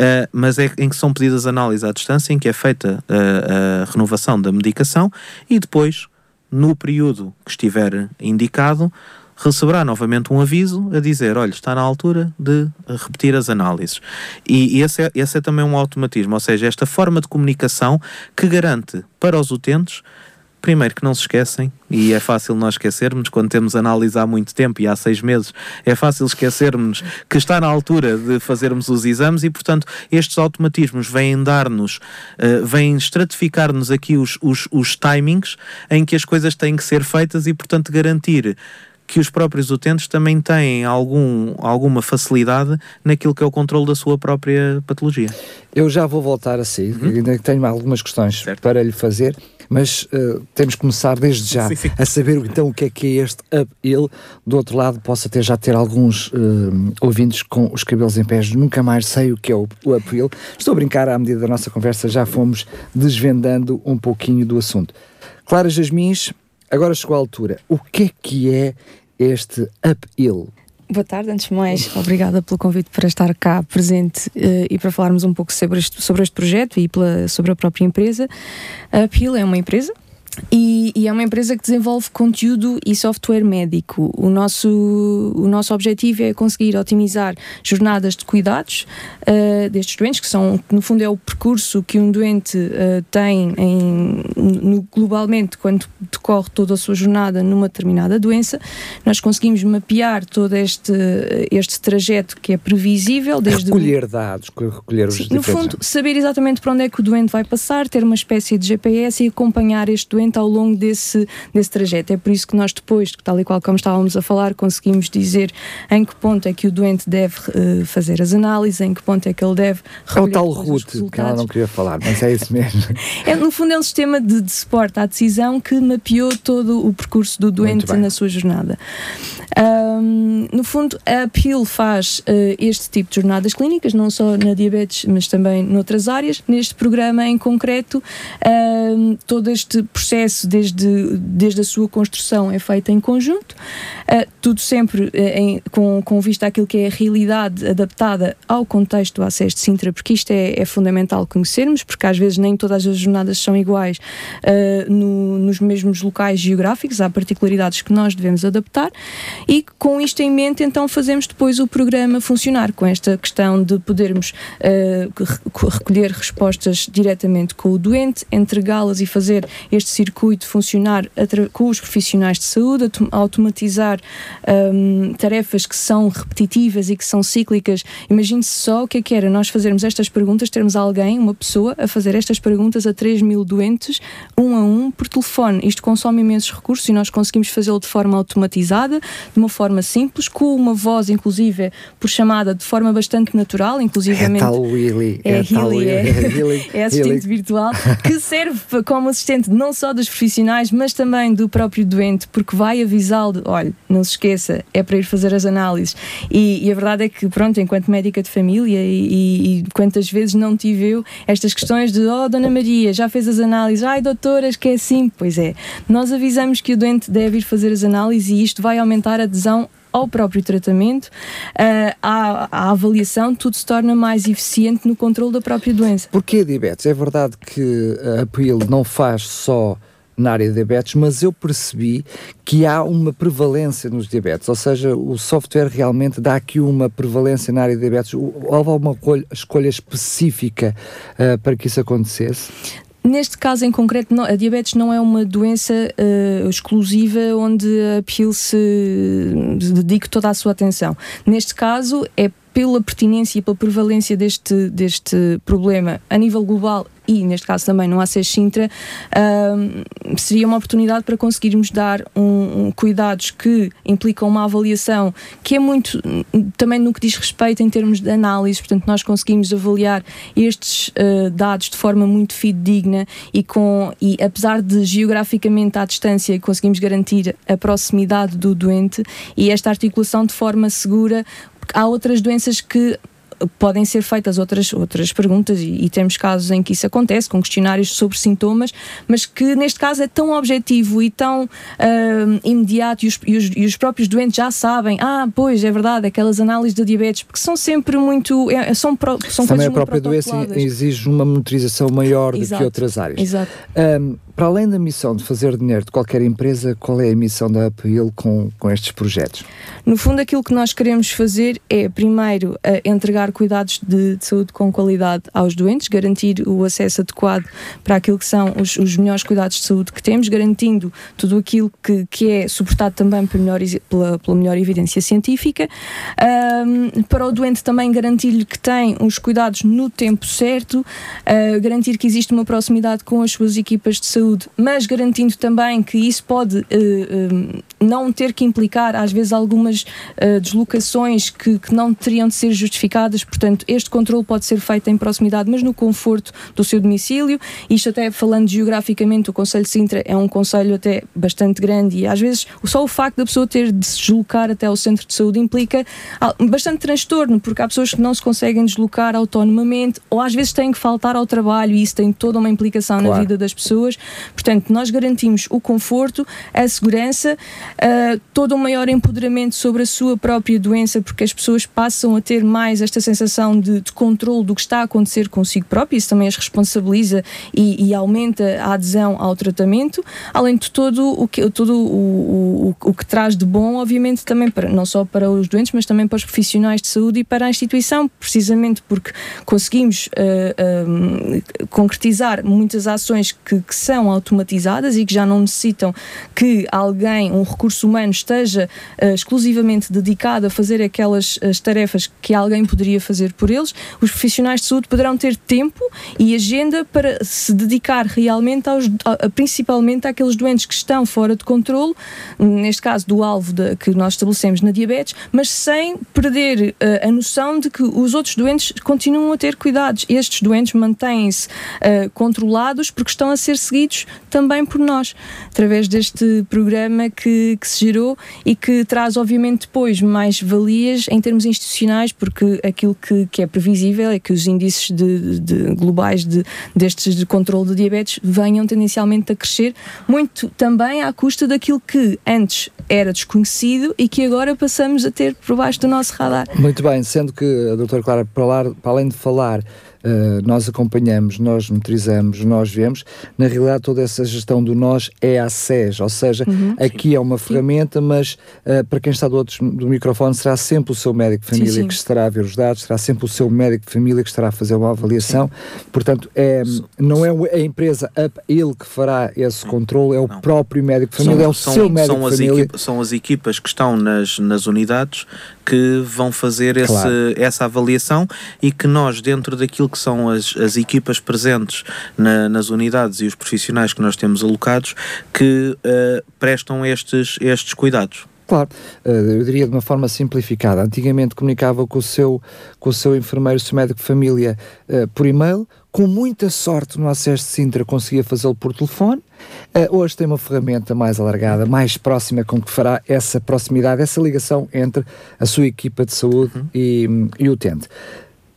S3: Uh, mas é em que são pedidas análises à distância, em que é feita uh, a renovação da medicação e depois, no período que estiver indicado, receberá novamente um aviso a dizer: olha, está na altura de repetir as análises. E, esse, é, esse é também um automatismo, ou seja, esta forma de comunicação que garante para os utentes Primeiro que não se esquecem, e é fácil nós esquecermos, quando temos análise há muito tempo e há seis meses, é fácil esquecermos que está na altura de fazermos os exames e, portanto, estes automatismos vêm dar-nos, uh, vêm estratificar-nos aqui os, os, os timings em que as coisas têm que ser feitas e, portanto, garantir que os próprios utentes também têm algum, alguma facilidade naquilo que é o controle da sua própria patologia.
S2: Eu já vou voltar a sair, uhum. ainda tenho algumas questões certo. para lhe fazer, mas uh, temos que começar desde já sim, sim. a saber então o que é que é este uphill. Do outro lado, posso até já ter alguns uh, ouvintes com os cabelos em pés, nunca mais sei o que é o, o uphill. Estou a brincar, à medida da nossa conversa, já fomos desvendando um pouquinho do assunto. Clara Jasmins, agora chegou a altura. O que é que é este uphill.
S4: Boa tarde, antes de mais, obrigada pelo convite para estar cá presente uh, e para falarmos um pouco sobre este, sobre este projeto e pela, sobre a própria empresa. A Uphill é uma empresa e, e, é uma empresa que desenvolve conteúdo e software médico. O nosso, o nosso objetivo é conseguir otimizar jornadas de cuidados uh, destes doentes, que são, no fundo, é o percurso que um doente uh, tem em, no, globalmente quando decorre toda a sua jornada numa determinada doença. Nós conseguimos mapear todo este, este trajeto que é previsível. Desde
S2: recolher o... dados, recolher os
S4: Sim, No fundo, saber exatamente para onde é que o doente vai passar, ter uma espécie de GPS e acompanhar este doente doente ao longo desse, desse trajeto. É por isso que nós depois, tal e qual como estávamos a falar, conseguimos dizer em que ponto é que o doente deve uh, fazer as análises, em que ponto é que ele deve
S2: É o tal RUT, que ela não queria falar, mas é isso mesmo.
S4: é, no fundo é um sistema de, de suporte à decisão que mapeou todo o percurso do doente na sua jornada. Um, no fundo, a PIL faz uh, este tipo de jornadas clínicas, não só na diabetes, mas também noutras áreas. Neste programa em concreto, um, todo este processo, desde, desde a sua construção, é feito em conjunto, uh, tudo sempre uh, em, com, com vista àquilo que é a realidade adaptada ao contexto do acesso de Sintra, porque isto é, é, fundamental conhecermos, porque às vezes nem todas as jornadas são iguais no, nos mesmos locais geográficos, há particularidades que nós devemos adaptar e com isto em mente, então fazemos depois o programa funcionar com esta questão de podermos uh, recolher respostas diretamente com o doente, entregá-las e fazer este circuito funcionar com os profissionais de saúde, automatizar um, tarefas que são repetitivas e que são cíclicas. Imagine-se só o que é que era nós fazermos estas perguntas, termos alguém, uma pessoa, a fazer estas perguntas a 3 mil doentes, um a um, por telefone. Isto consome imensos recursos e nós conseguimos fazê-lo de forma automatizada, de uma forma simples, com uma voz, inclusive, por chamada de forma bastante natural, inclusivamente.
S2: É tal Willy.
S4: É, é, Hilly, é, é assistente virtual, que serve como assistente não só dos profissionais, mas também do próprio doente, porque vai avisá-lo, olha, não se esqueça, é para ir fazer as análises. E, e a verdade é que, pronto, enquanto médica de família e, e, quantas vezes não tive eu estas questões de, oh, Dona Maria, já fez as análises, ai, é assim. Pois é, nós avisamos que o doente deve ir fazer as análises e isto vai aumentar a adesão ao próprio tratamento, uh, à, à, avaliação, tudo se torna mais eficiente no controle da própria doença.
S2: Porquê diabetes? É verdade que a PIL não faz só na área de diabetes, mas eu percebi que há uma prevalência nos diabetes, ou seja, o software realmente dá aqui uma prevalência na área de diabetes. Houve alguma escolha específica uh, para que isso acontecesse?
S4: Neste caso em concreto, não, a diabetes não é uma doença uh, exclusiva onde a PIL se dedique toda a sua atenção. Neste caso, é pela pertinência e pela prevalência deste, deste problema a nível global e, neste caso também no ACES Sintra, uh, seria uma oportunidade para conseguirmos dar um, um, cuidados que implicam uma avaliação que é muito, também no que diz respeito em termos de análise, portanto nós conseguimos avaliar estes uh, dados de forma muito fidedigna e, com, e apesar de geograficamente à distância conseguimos garantir a proximidade do doente e esta articulação de forma segura. Há outras doenças que podem ser feitas outras, outras perguntas e, e, temos casos em que isso acontece, com questionários sobre sintomas, mas que neste caso é tão objetivo e tão uh, imediato e os, e, os, e os, próprios doentes já sabem, ah, pois, é verdade, aquelas análises de diabetes, porque são sempre muito, é, são, pro, são
S2: Também a própria doença exige uma monitorização maior Exato. do que outras áreas.
S4: Exato.
S2: Um, para além da missão de fazer dinheiro de qualquer empresa, qual é a missão da Uphill com, com estes projetos?
S4: No fundo, aquilo que nós queremos fazer é, primeiro, entregar cuidados de, de, saúde com qualidade aos doentes, garantir o acesso adequado para aquilo que são os, os melhores cuidados de saúde que temos, garantindo tudo aquilo que, que é suportado também pela melhor, pela, pela melhor evidência científica. Um, para o doente também garantir-lhe que tem os cuidados no tempo certo, uh, garantir que existe uma proximidade com as suas equipas de saúde mas garantindo também que isso pode uh, não ter que implicar, às vezes, algumas uh, deslocações que, que, não teriam de ser justificadas. Portanto, este controle pode ser feito em proximidade, mas no conforto do seu domicílio. Isto, até falando geograficamente, o Conselho de Sintra é um conselho até bastante grande e, às vezes, só o facto da pessoa ter de se deslocar até ao centro de saúde implica bastante transtorno, porque há pessoas que não se conseguem deslocar autonomamente ou, às vezes, têm que faltar ao trabalho e isso tem toda uma implicação claro. na vida das pessoas. Portanto, nós garantimos o conforto, a segurança, uh, todo um maior empoderamento sobre a sua própria doença, porque as pessoas passam a ter mais esta sensação de, de controle do que está a acontecer consigo próprio, isso também as responsabiliza e, e aumenta a adesão ao tratamento, além de todo o que, todo o, o, o que traz de bom, obviamente, também para, não só para os doentes, mas também para os profissionais de saúde e para a instituição, precisamente porque conseguimos uh, uh, concretizar muitas ações que, que são automatizadas e que já não necessitam que alguém, um recurso humano esteja uh, exclusivamente dedicado a fazer aquelas as tarefas que alguém poderia fazer por eles, os profissionais de saúde poderão ter tempo e agenda para se dedicar realmente aos, a, principalmente àqueles doentes que estão fora de controle, neste caso do alvo de, que nós estabelecemos na diabetes, mas sem perder uh, a noção de que os outros doentes continuam a ter cuidados. Estes doentes mantêm-se uh, controlados porque estão a ser seguidos também por nós, através deste programa que, que se gerou e que traz, obviamente, depois mais valias em termos institucionais, porque aquilo que, que é previsível é que os índices de, de globais de, destes de controle de diabetes venham tendencialmente a crescer, muito também à custa daquilo que antes era desconhecido e que agora passamos a ter por baixo do nosso radar.
S2: Muito bem, sendo que a doutora Clara, para além de falar Uh, nós acompanhamos, nós metrizamos, nós vemos. Na realidade, toda essa gestão do nós é a SES, ou seja, uhum. aqui é uma sim. ferramenta, mas uh, para quem está do outro do microfone, será sempre o seu médico de família sim, sim. que estará a ver os dados, será sempre o seu médico de família que estará a fazer uma avaliação. Portanto, é, não é a empresa, ele que fará esse controle, é o não. próprio médico de família, são, é o
S3: são,
S2: seu médico
S3: são
S2: de família.
S3: são as equipas que estão nas, nas unidades que vão fazer esse, claro. essa avaliação e que nós, dentro daquilo que são as, as equipas presentes na, nas unidades e os profissionais que nós temos alocados, que uh, prestam estes, estes cuidados.
S2: Claro, eh, eu diria de uma forma simplificada. Antigamente comunicava com o seu, com o seu enfermeiro, o seu médico de família, uh, por e-mail. Com muita sorte no acesso de Sintra conseguia fazê-lo por telefone. Uh, hoje tem uma ferramenta mais alargada, mais próxima, com que fará essa proximidade, essa ligação entre a sua equipa de saúde uhum. e, e o utente.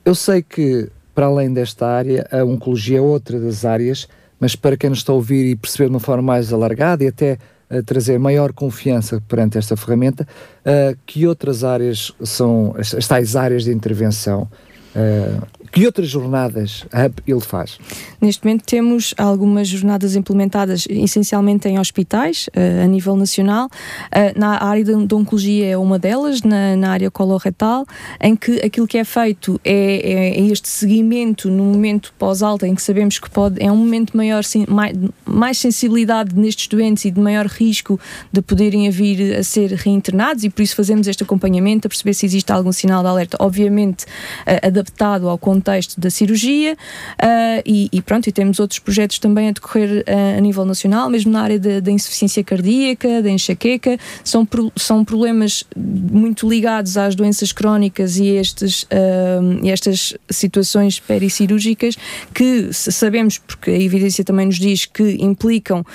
S2: Eu sei que, para além desta área, a oncologia é outra das áreas, mas para quem nos está a ouvir e perceber de uma forma mais alargada e até trazer maior confiança perante esta ferramenta, uh, que outras áreas são as, as tais áreas de intervenção? Uh, que outras jornadas ele faz?
S4: Neste momento temos algumas jornadas implementadas essencialmente em hospitais, uh, a nível nacional. Uh, na área de, oncologia é uma delas, na, na área coloretal, em que aquilo que é feito é, é, é este seguimento no momento pós-alta, em que sabemos que pode, é um momento maior, mais, mais sensibilidade nestes doentes e de maior risco de poderem vir a ser reinternados, e por isso fazemos este acompanhamento a perceber se existe algum sinal de alerta. Obviamente, uh, adaptado ao contexto da cirurgia uh, e, e, pronto, e temos outros projetos também a decorrer uh, a nível nacional, mesmo na área da insuficiência cardíaca, da enxaqueca, são, pro, são problemas muito ligados às doenças crónicas e estes, uh, estas situações pericirúrgicas que sabemos, porque a evidência também nos diz que implicam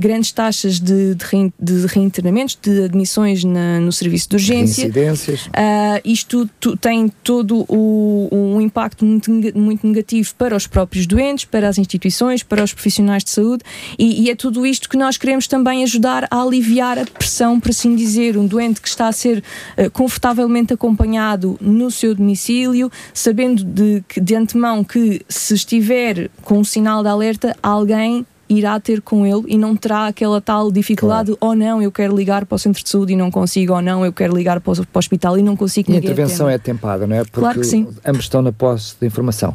S4: grandes taxas de, de, rein, de reinternamentos, de admissões na, no serviço de urgência.
S2: Incidências.
S4: isto tem todo o, um impacto muito, muito negativo para os próprios doentes, para as instituições, para os profissionais de saúde. E, e, é tudo isto que nós queremos também ajudar a aliviar a pressão, por assim dizer, um doente que está a ser uh, confortavelmente acompanhado no seu domicílio, sabendo de, de antemão que se estiver com um sinal de alerta, alguém irá ter com ele e não terá aquela tal dificuldade, claro. ou não, eu quero ligar para o centro de saúde e não consigo, ou não, eu quero ligar para o, para o hospital e não consigo.
S2: E a intervenção é tempada, não é? Porque
S4: claro que sim.
S2: ambos estão na posse de informação.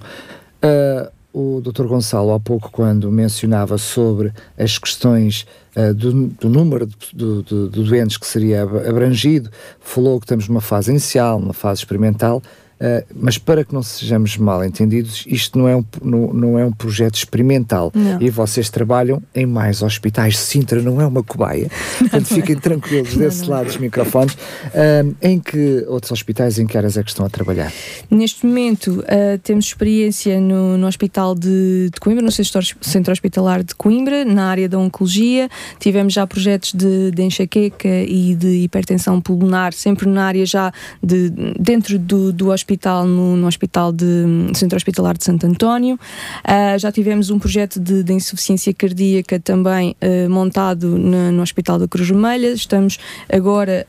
S2: Uh, o Dr. Gonçalo, há pouco, quando mencionava sobre as questões uh, do, do, número de, de, de, doentes que seria abrangido, falou que estamos numa fase inicial, numa fase experimental. Uh, mas para que não sejamos mal entendidos, isto não é um, não, não é um projeto experimental
S4: não.
S2: e vocês trabalham em mais hospitais. Sintra não é uma cobaia, portanto fiquem tranquilos desse não, lado dos microfones. Uh, em que outros hospitais, em que áreas é que estão a trabalhar?
S4: Neste momento uh, temos experiência no, no Hospital de, de, Coimbra, no Centro, Centro Hospitalar de Coimbra, na área da Oncologia. Tivemos já projetos de, de enxaqueca e de hipertensão pulmonar, sempre na área já de, dentro do, do hospital hospital, no, no hospital de Centro Hospitalar de Santo António. Uh, já tivemos um projeto de, de insuficiência cardíaca também uh, montado no, no, Hospital da Cruz Vermelha. Estamos agora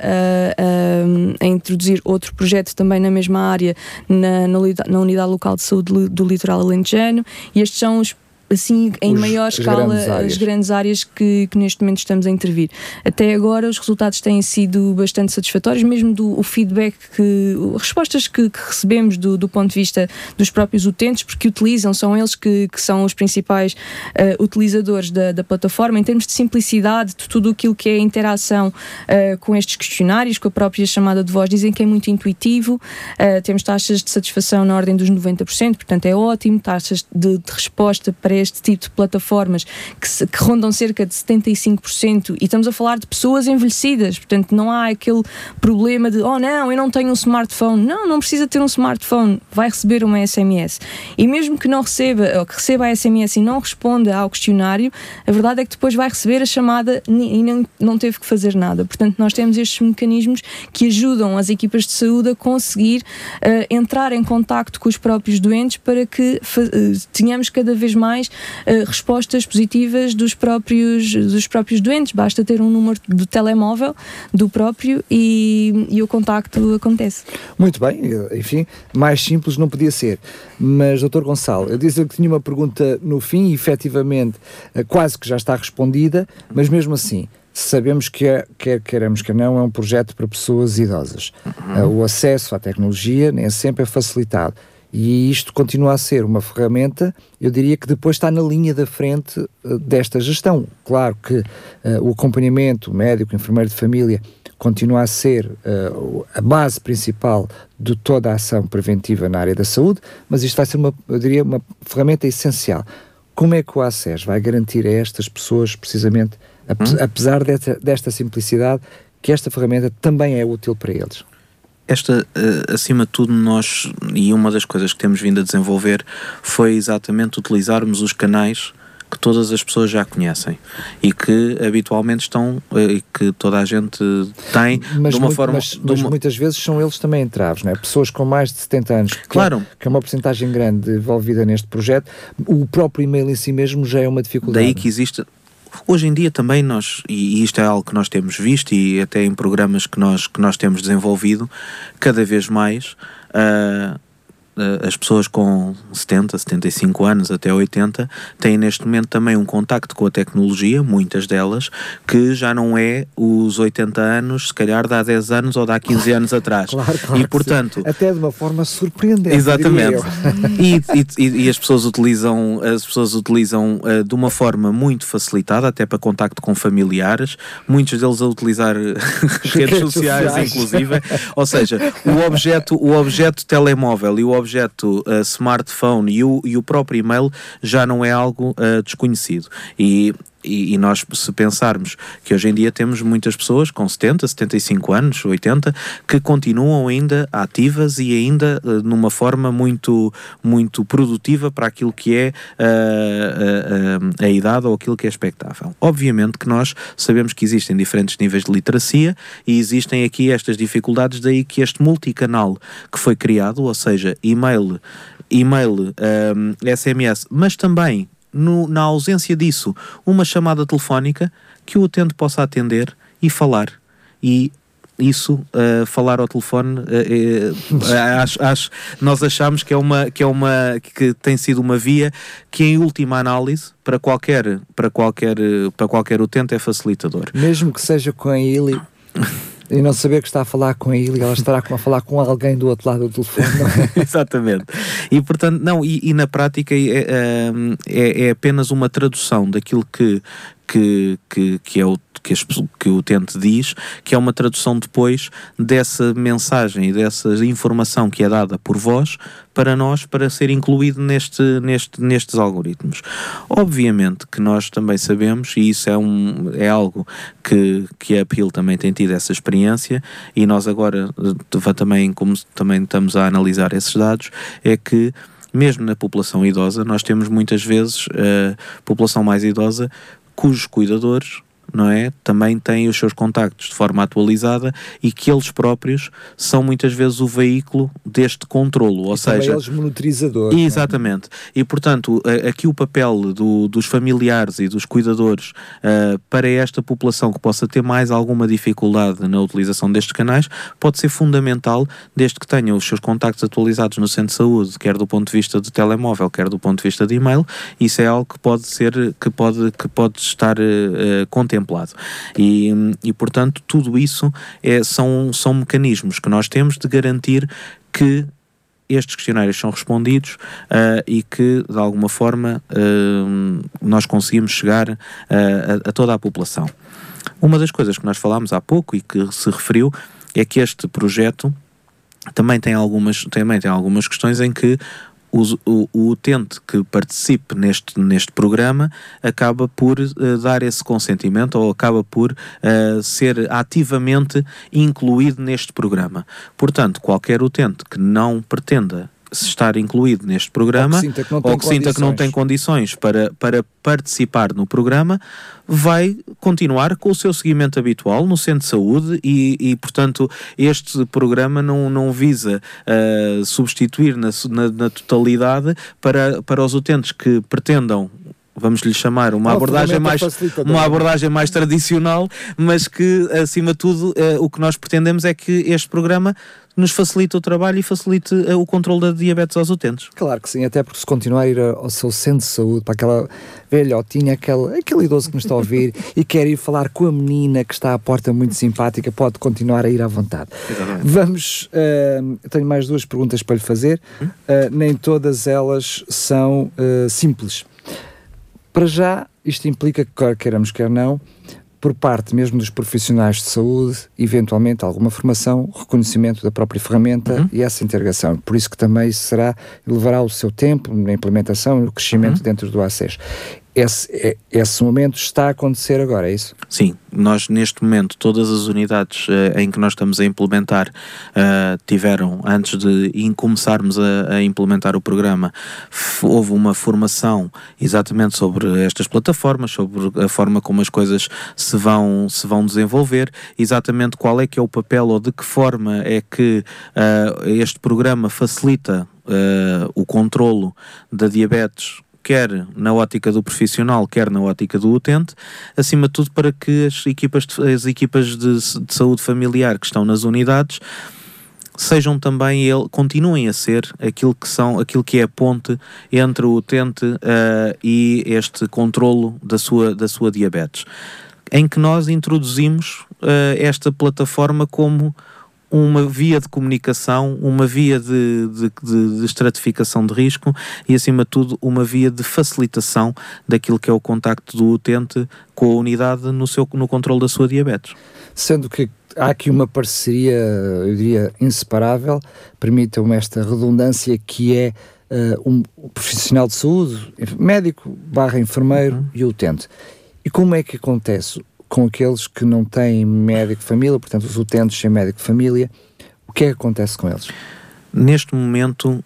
S4: a introduzir outro projeto também na mesma área, na, na, na Unidade Local de Saúde do Litoral Alentejano. E estes são os assim em
S2: Os-
S4: maior
S2: as
S4: escala
S2: grandes áreas.
S4: as grandes áreas que, que neste momento estamos a intervir. Até agora os resultados têm sido bastante satisfatórios, mesmo do o feedback que as respostas que, que recebemos do, do ponto de vista dos próprios utentes, porque utilizam, são eles que, que são os principais eh, utilizadores da, da plataforma, em termos de simplicidade, de tudo aquilo que é a interação eh, com estes questionários, com a própria chamada de voz, dizem que é muito intuitivo, eh, temos taxas de satisfação na ordem dos 90%, portanto é ótimo, taxas de, de resposta para este tipo de plataformas que, se- que rondam cerca de 75%, e estamos a falar de pessoas envelhecidas, portanto não há aquele problema de oh não, eu não tenho um smartphone. Não, não precisa ter um smartphone, vai receber uma SMS. E mesmo que não receba, ou que receba a SMS e não responda ao questionário, a verdade é que depois vai receber a chamada e não, não teve que fazer nada. Portanto, nós temos estes mecanismos que ajudam as equipas de saúde a conseguir eh, entrar em contacto com os próprios doentes para que eh, tenhamos cada vez mais eh, respostas positivas dos próprios, dos próprios doentes. Basta ter um número de telemóvel do próprio e, e o contacto acontece.
S2: Muito bem, eh, enfim, mais simples não podia ser. Mas, doutor Gonçalo, eu disse que tinha uma pergunta no fim e efetivamente eh, quase que já está respondida, mas mesmo assim, sabemos que, é, quer queiramos que não, é um projeto para pessoas idosas. Eh, O acesso à tecnologia nem sempre é facilitado. E isto continua a ser uma ferramenta, eu diria que depois está na linha da frente eh, desta gestão. Claro que eh, o acompanhamento médico, enfermeiro de família, continua a ser o- a base principal de toda a ação preventiva na área da saúde, mas isto vai ser uma, eu diria, uma ferramenta essencial. Como é que o ACES vai garantir a estas pessoas, precisamente, ape- apesar desta, desta simplicidade, que esta ferramenta também é útil para eles?
S3: Esta, eh, acima de tudo, nós, e uma das coisas que temos vindo a desenvolver foi exatamente utilizarmos os canais que todas as pessoas já conhecem e que habitualmente estão, eh, e que toda a gente tem,
S2: Mas,
S3: de uma
S2: muito-
S3: forma.
S2: mas, mas
S3: uma-
S2: muitas vezes são eles também entraves, não é? Pessoas com mais de 70 anos, que,
S3: Claro.
S2: é, que é uma porcentagem grande envolvida neste projeto, o próprio e-mail em si mesmo já é uma dificuldade.
S3: Daí que existe. Hoje em dia também nós, e isto é algo que nós temos visto e até em programas que nós, que nós temos desenvolvido, cada vez mais ah, as pessoas com 70, 75 anos até 80 têm neste momento também um contacto com a tecnologia, muitas delas, que já não é os 80 anos, se calhar de há 10 anos ou de há 15 anos atrás.
S2: Claro, claro
S3: e
S2: que
S3: portanto,
S2: sim. até de uma forma surpreendente.
S3: Exatamente. E, e- e- as pessoas utilizam, as pessoas utilizam eh, de uma forma muito facilitada, até para contacto com familiares, muitos deles a utilizar eh, redes
S2: Redes
S3: sociais,
S2: sociais.
S3: inclusive. Ou seja, o objeto, o objeto telemóvel e o objeto eh, smartphone e o, e o próprio e-mail já não é algo eh, desconhecido. E e, e nós, se pensarmos que hoje em dia temos muitas pessoas com 70, 75 anos, 80, que continuam ainda ativas e ainda eh, numa forma muito, muito produtiva para aquilo que é eh, a idade ou aquilo que é expectável. Obviamente que nós sabemos que existem diferentes níveis de literacia e existem aqui estas dificuldades, daí que este multicanal que foi criado, ou seja, e-mail, e-mail, eh, SMS, mas também no- na ausência disso, uma chamada telefónica que o utente possa atender e falar. E isso, uh, falar ao telefone, uh, uh, acho, acho- nós achamos que é uma que é uma que tem sido uma via que em última análise para qualquer para qualquer para qualquer utente é facilitador.
S2: Mesmo que seja com a Ili e não saber que está a falar com Ili, ela estará a falar com alguém do outro lado do telefone. é?
S3: Exatamente. E portanto, não, e, e na prática é, é, é- é apenas uma tradução daquilo que, que, que, que é o que, as que o utente diz, que é uma tradução depois dessa mensagem e dessa informação que é dada por vós para nós, para ser incluído neste, neste, nestes algoritmos. Obviamente que nós também sabemos, e isso é, um, é algo que, que a Apple também tem tido essa experiência, e nós agora eh, também, como também estamos a analisar esses dados, é que mesmo na população idosa, nós temos muitas vezes a população mais idosa cujos cuidadores não é? Também têm os seus contactos de forma atualizada e que eles próprios são muitas vezes o veículo deste controlo, ou
S2: e
S3: seja,
S2: eles monitorizadores.
S3: é? Exatamente. E portanto, aqui o papel do, dos familiares e dos cuidadores uh, para esta população que possa ter mais alguma dificuldade na utilização destes canais pode ser fundamental desde que tenham os seus contactos atualizados no centro de saúde, quer do ponto de vista de telemóvel, quer do ponto de vista de e-mail. Isso é algo que pode ser que pode que pode estar uh, contemplado. E, e portanto, tudo isso é, são, são mecanismos que nós temos de garantir que estes questionários são respondidos uh, e que, de alguma forma, uh, nós conseguimos chegar uh, a, a, toda a população. Uma das coisas que nós falámos há pouco e que se referiu é que este projeto também tem algumas, também tem algumas questões em que o, o, utente que participe neste, neste programa acaba por uh, dar esse consentimento ou acaba por uh, ser ativamente incluído neste programa. Portanto, qualquer utente que não pretenda estar incluído neste programa ou que sinta que não, tem, que sinta que não tem condições para, para participar no programa, vai continuar com o seu seguimento habitual no centro de saúde e, e portanto, este programa não, não visa uh, substituir na, na, na, totalidade para, para os utentes que pretendam vamos lhe chamar uma, abordagem mais uma abordagem mais tradicional mas que acima de tudo uh, o que nós pretendemos é que este programa nos facilite o trabalho e facilite uh, o controle da diabetes aos utentes.
S2: Claro que sim, até porque se continuar a ir ao seu centro de saúde, para aquela velhotinha, aquele, aquele idoso que nos está a ouvir e quer ir falar com a menina que está à porta muito simpática, pode continuar a ir à vontade. Exatamente. Vamos, uh, tenho mais duas perguntas para lhe fazer, uh, nem todas elas são simples. Para já, isto implica que, quer queiramos, quer não, por parte mesmo dos profissionais de saúde, eventualmente alguma formação, reconhecimento da própria ferramenta uhum. e essa integração. Por isso que também será, levará o seu tempo na implementação e no crescimento uhum. dentro do ACES esse, é, esse momento está a acontecer agora, é isso?
S3: Sim, nós neste momento, todas as unidades uh, em que nós estamos a implementar uh, tiveram, antes de começarmos a, a implementar o programa, houve uma formação exatamente sobre estas plataformas, sobre a forma como as coisas se vão, se vão desenvolver, exatamente qual é que é o papel ou de que forma é que uh, este programa facilita o controlo da diabetes quer na ótica do profissional, quer na ótica do utente, acima de tudo para que as equipas de, as equipas de, de saúde familiar que estão nas unidades sejam também ele continuem a ser aquilo que são aquilo que é a ponte entre o utente uh, e este controlo da sua da sua diabetes. Em que nós introduzimos uh, esta plataforma como uma via de comunicação, uma via de, de, de, de, estratificação de risco e, acima de tudo, uma via de facilitação daquilo que é o contacto do utente com a unidade no, seu, no controle da sua diabetes.
S2: Sendo que há aqui uma parceria, eu diria, inseparável, permitam-me esta redundância, que é uh, um profissional de saúde, médico barra enfermeiro uhum. e utente. E como é que acontece? Com aqueles que não têm médico de família, portanto, os utentes sem médico de família, o que é que acontece com eles?
S3: Neste momento, uh,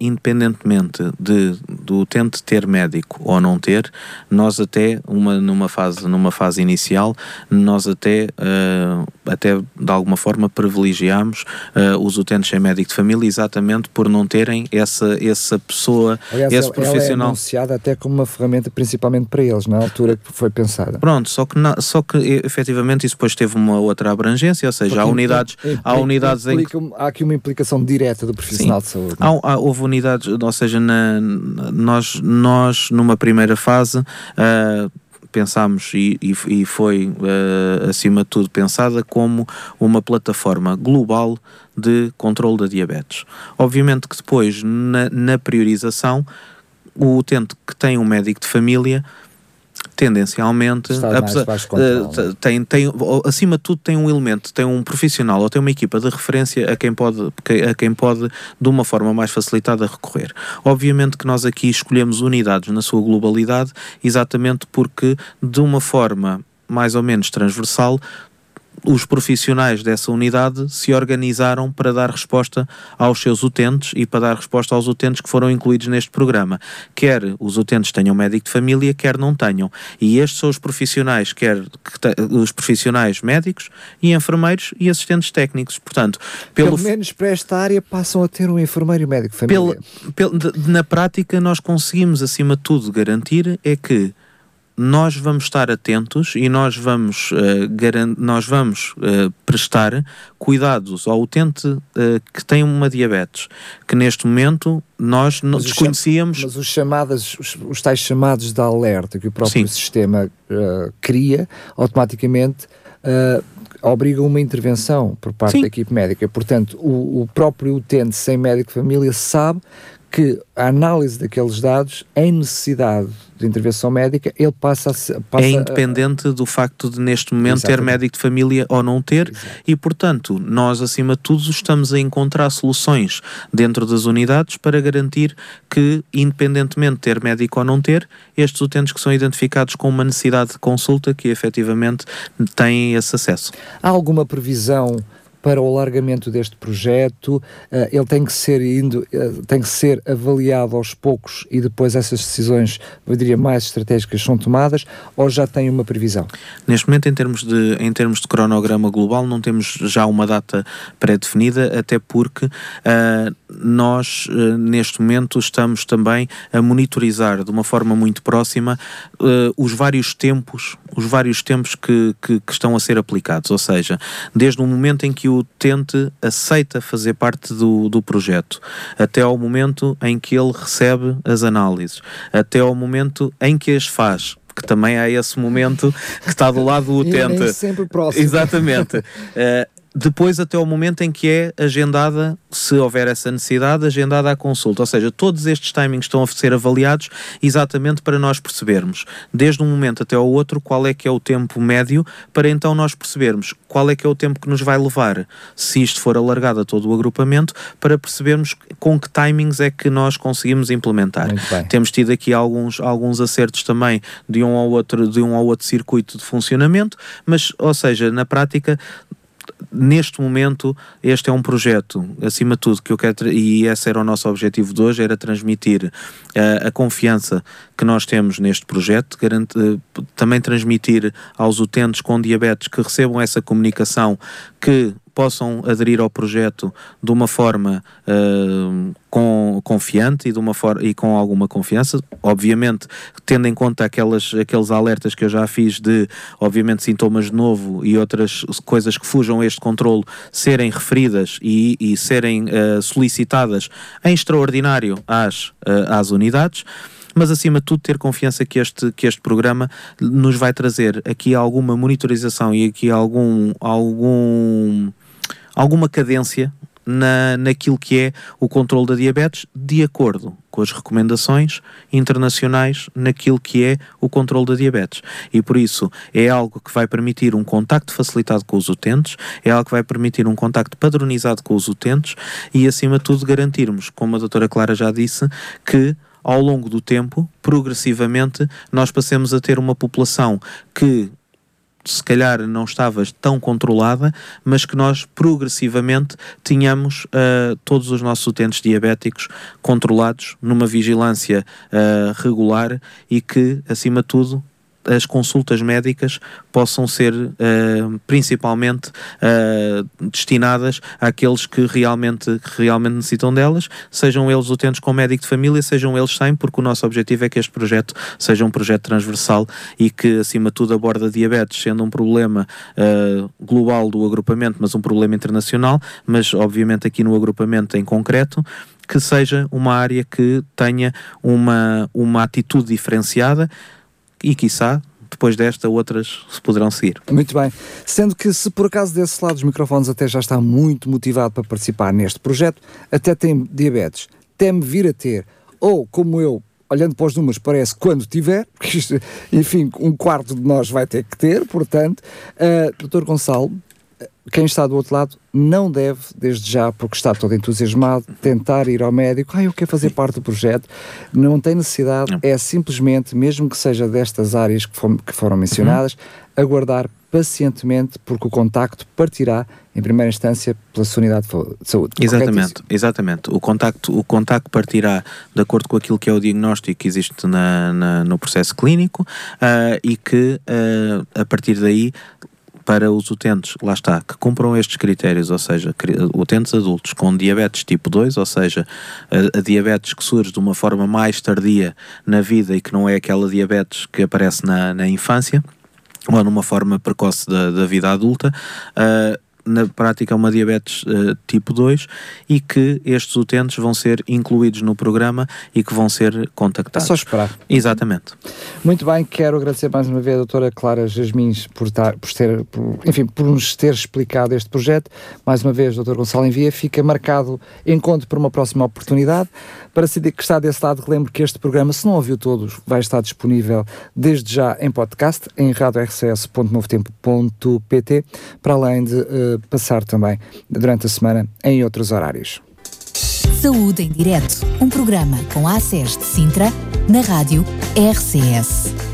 S3: independentemente de, do utente ter médico ou não ter, nós até, uma, numa, fase, numa fase inicial, nós até, uh, até de alguma forma privilegiamos uh, os utentes sem médico de família exatamente por não terem essa, essa pessoa,
S2: Aliás,
S3: esse
S2: ela,
S3: profissional. Ela é
S2: anunciada até como uma ferramenta principalmente para eles, na altura que foi pensada.
S3: Pronto, só que, na, só que efetivamente isso depois teve uma outra abrangência, ou seja, Porque há unidades, implica, há unidades
S2: implica, em que... Há aqui uma implicação direta do profissional Sim. de saúde. Há,
S3: há, houve unidades, ou seja, na, nós, nós numa primeira fase uh, pensámos e, e, foi uh, acima de tudo pensada como uma plataforma global de controle da diabetes. Obviamente que depois na, na priorização o utente que tem um médico de família tendencialmente apesar, uh, tem, tem, acima de tudo tem um elemento, tem um profissional ou tem uma equipa de referência a quem pode, a quem pode de uma forma mais facilitada recorrer. Obviamente que nós aqui escolhemos unidades na sua globalidade exatamente porque de uma forma mais ou menos transversal os profissionais dessa unidade se organizaram para dar resposta aos seus utentes e para dar resposta aos utentes que foram incluídos neste programa. Quer os utentes tenham médico de família, quer não tenham. E estes são os profissionais, quer os profissionais médicos e enfermeiros e assistentes técnicos. Portanto,
S2: pelo, pelo menos para esta área passam a ter um enfermeiro e médico de família.
S3: Pelo, pelo, na prática, nós conseguimos, acima de tudo, garantir é que nós vamos estar atentos e nós vamos, uh, nós vamos uh, prestar cuidados ao utente uh, que tem uma diabetes, que neste momento nós não desconhecíamos.
S2: Mas os chamadas, os, os, tais chamados de alerta que o próprio Sim. sistema cria, automaticamente obrigam uma intervenção por parte Sim. da equipe médica. Portanto, o, o próprio utente sem médico de família sabe que a análise daqueles dados, em necessidade de intervenção médica, ele passa a. Passa
S3: é independente a... do facto de, neste momento, Exatamente. ter médico de família ou não ter, Exato. e, portanto, nós, acima de tudo, estamos a encontrar soluções dentro das unidades para garantir que, independentemente de ter médico ou não ter, estes utentes que são identificados com uma necessidade de consulta, que efetivamente têm esse acesso.
S2: Há alguma previsão para o alargamento deste projeto, uh, ele tem que ser indo, uh, tem que ser avaliado aos poucos e depois essas decisões, eu diria, mais estratégicas são tomadas, ou já tem uma previsão?
S3: Neste momento, em termos de, em termos de cronograma global, não temos já uma data pré-definida, até porque uh, nós, neste momento, estamos também a monitorizar de uma forma muito próxima os vários tempos, os vários tempos que, que, que estão a ser aplicados, ou seja, desde o momento em que o utente aceita fazer parte do, do projeto, até ao momento em que ele recebe as análises, até ao momento em que as faz que também há esse momento que está do lado do utente.
S2: E sempre próximo.
S3: Exatamente. uh, depois até o momento em que é agendada, se houver essa necessidade, agendada a consulta. Ou seja, todos estes timings estão a ser avaliados exatamente para nós percebermos, desde um momento até ao outro, qual é que é o tempo médio, para então nós percebermos qual é que é o tempo que nos vai levar, se isto for alargado a todo o agrupamento, para percebermos com que timings é que nós conseguimos implementar. Temos tido aqui alguns, alguns acertos também de um ao outro, de um ao outro circuito de funcionamento, mas, ou seja, na prática neste momento, este é um projeto, acima de tudo, que eu quero, e esse era o nosso objetivo de hoje, era transmitir uh, a confiança que nós temos neste projeto, garante, uh, também transmitir aos utentes com diabetes que recebam essa comunicação que possam aderir ao projeto de uma forma uh, com, confiante e, de uma for e com alguma confiança, obviamente tendo em conta aquelas, aqueles alertas que eu já fiz de, obviamente, sintomas de novo e outras coisas que fujam a este controle serem referidas e, e serem uh, solicitadas em extraordinário às, uh, às unidades mas acima de tudo ter confiança que este, que este programa nos vai trazer aqui alguma monitorização e aqui algum, algum alguma cadência na, naquilo que é o controle da diabetes, de acordo com as recomendações internacionais naquilo que é o controle da diabetes. E por isso é algo que vai permitir um contacto facilitado com os utentes, é algo que vai permitir um contacto padronizado com os utentes e, acima de tudo, garantirmos, como a doutora Clara já disse, que ao longo do tempo, progressivamente, nós passemos a ter uma população que se calhar não estava tão controlada, mas que nós progressivamente tínhamos uh, todos os nossos utentes diabéticos controlados numa vigilância uh, regular e que, acima de tudo, as consultas médicas possam ser uh, principalmente uh, destinadas àqueles que realmente, realmente necessitam delas, sejam eles utentes com médico de família, sejam eles sem, porque o nosso objetivo é que este projeto seja um projeto transversal e que, acima de tudo, aborda diabetes, sendo um problema uh, global do agrupamento, mas um problema internacional, mas obviamente aqui no agrupamento em concreto, que seja uma área que tenha uma, uma atitude diferenciada e, quiçá, depois desta, outras se poderão seguir.
S2: Muito bem. Sendo que, se por acaso desse lado os microfones até já está muito motivado para participar neste projeto, até tem diabetes, teme vir a ter, ou como eu, olhando para os números, parece quando tiver, porque enfim, um quarto de nós vai ter que ter, portanto, uh, Dr. Gonçalo, quem está do outro lado não deve, desde já, porque está todo entusiasmado, tentar ir ao médico. Ah, eu quero fazer parte do projeto. Não tem necessidade, é simplesmente, mesmo que seja destas áreas que, for, que foram mencionadas, uhum. aguardar pacientemente, porque o contacto partirá, em primeira instância, pela sua unidade de saúde.
S3: Exatamente, exatamente. O contacto, o contacto partirá de acordo com aquilo que é o diagnóstico que existe na, na no processo clínico uh, e que, uh, a partir daí, para os utentes, lá está, que cumpram estes critérios, ou seja, utentes adultos com diabetes tipo 2, ou seja, a, a, diabetes que surge de uma forma mais tardia na vida e que não é aquela diabetes que aparece na, na infância, ou numa forma precoce da, da vida adulta, uh, na prática uma diabetes uh, tipo 2 e que estes utentes vão ser incluídos no programa e que vão ser contactados.
S2: É só esperar.
S3: Exatamente.
S2: Muito bem, quero agradecer mais uma vez a doutora Clara Jasmins por, estar, por, ter, por, enfim, por nos ter explicado este projeto. Mais uma vez, doutor Gonçalo Envia, fica marcado encontro para uma próxima oportunidade. Para se que está desse lado, relembro que este programa, se não ouviu todos, vai estar disponível desde já em podcast, em radiorcs.novotempo.pt, para além de uh, passar também durante a semana em outros horários.
S1: Saúde em Direto, um programa com a ACES de Sintra, na rádio RCS.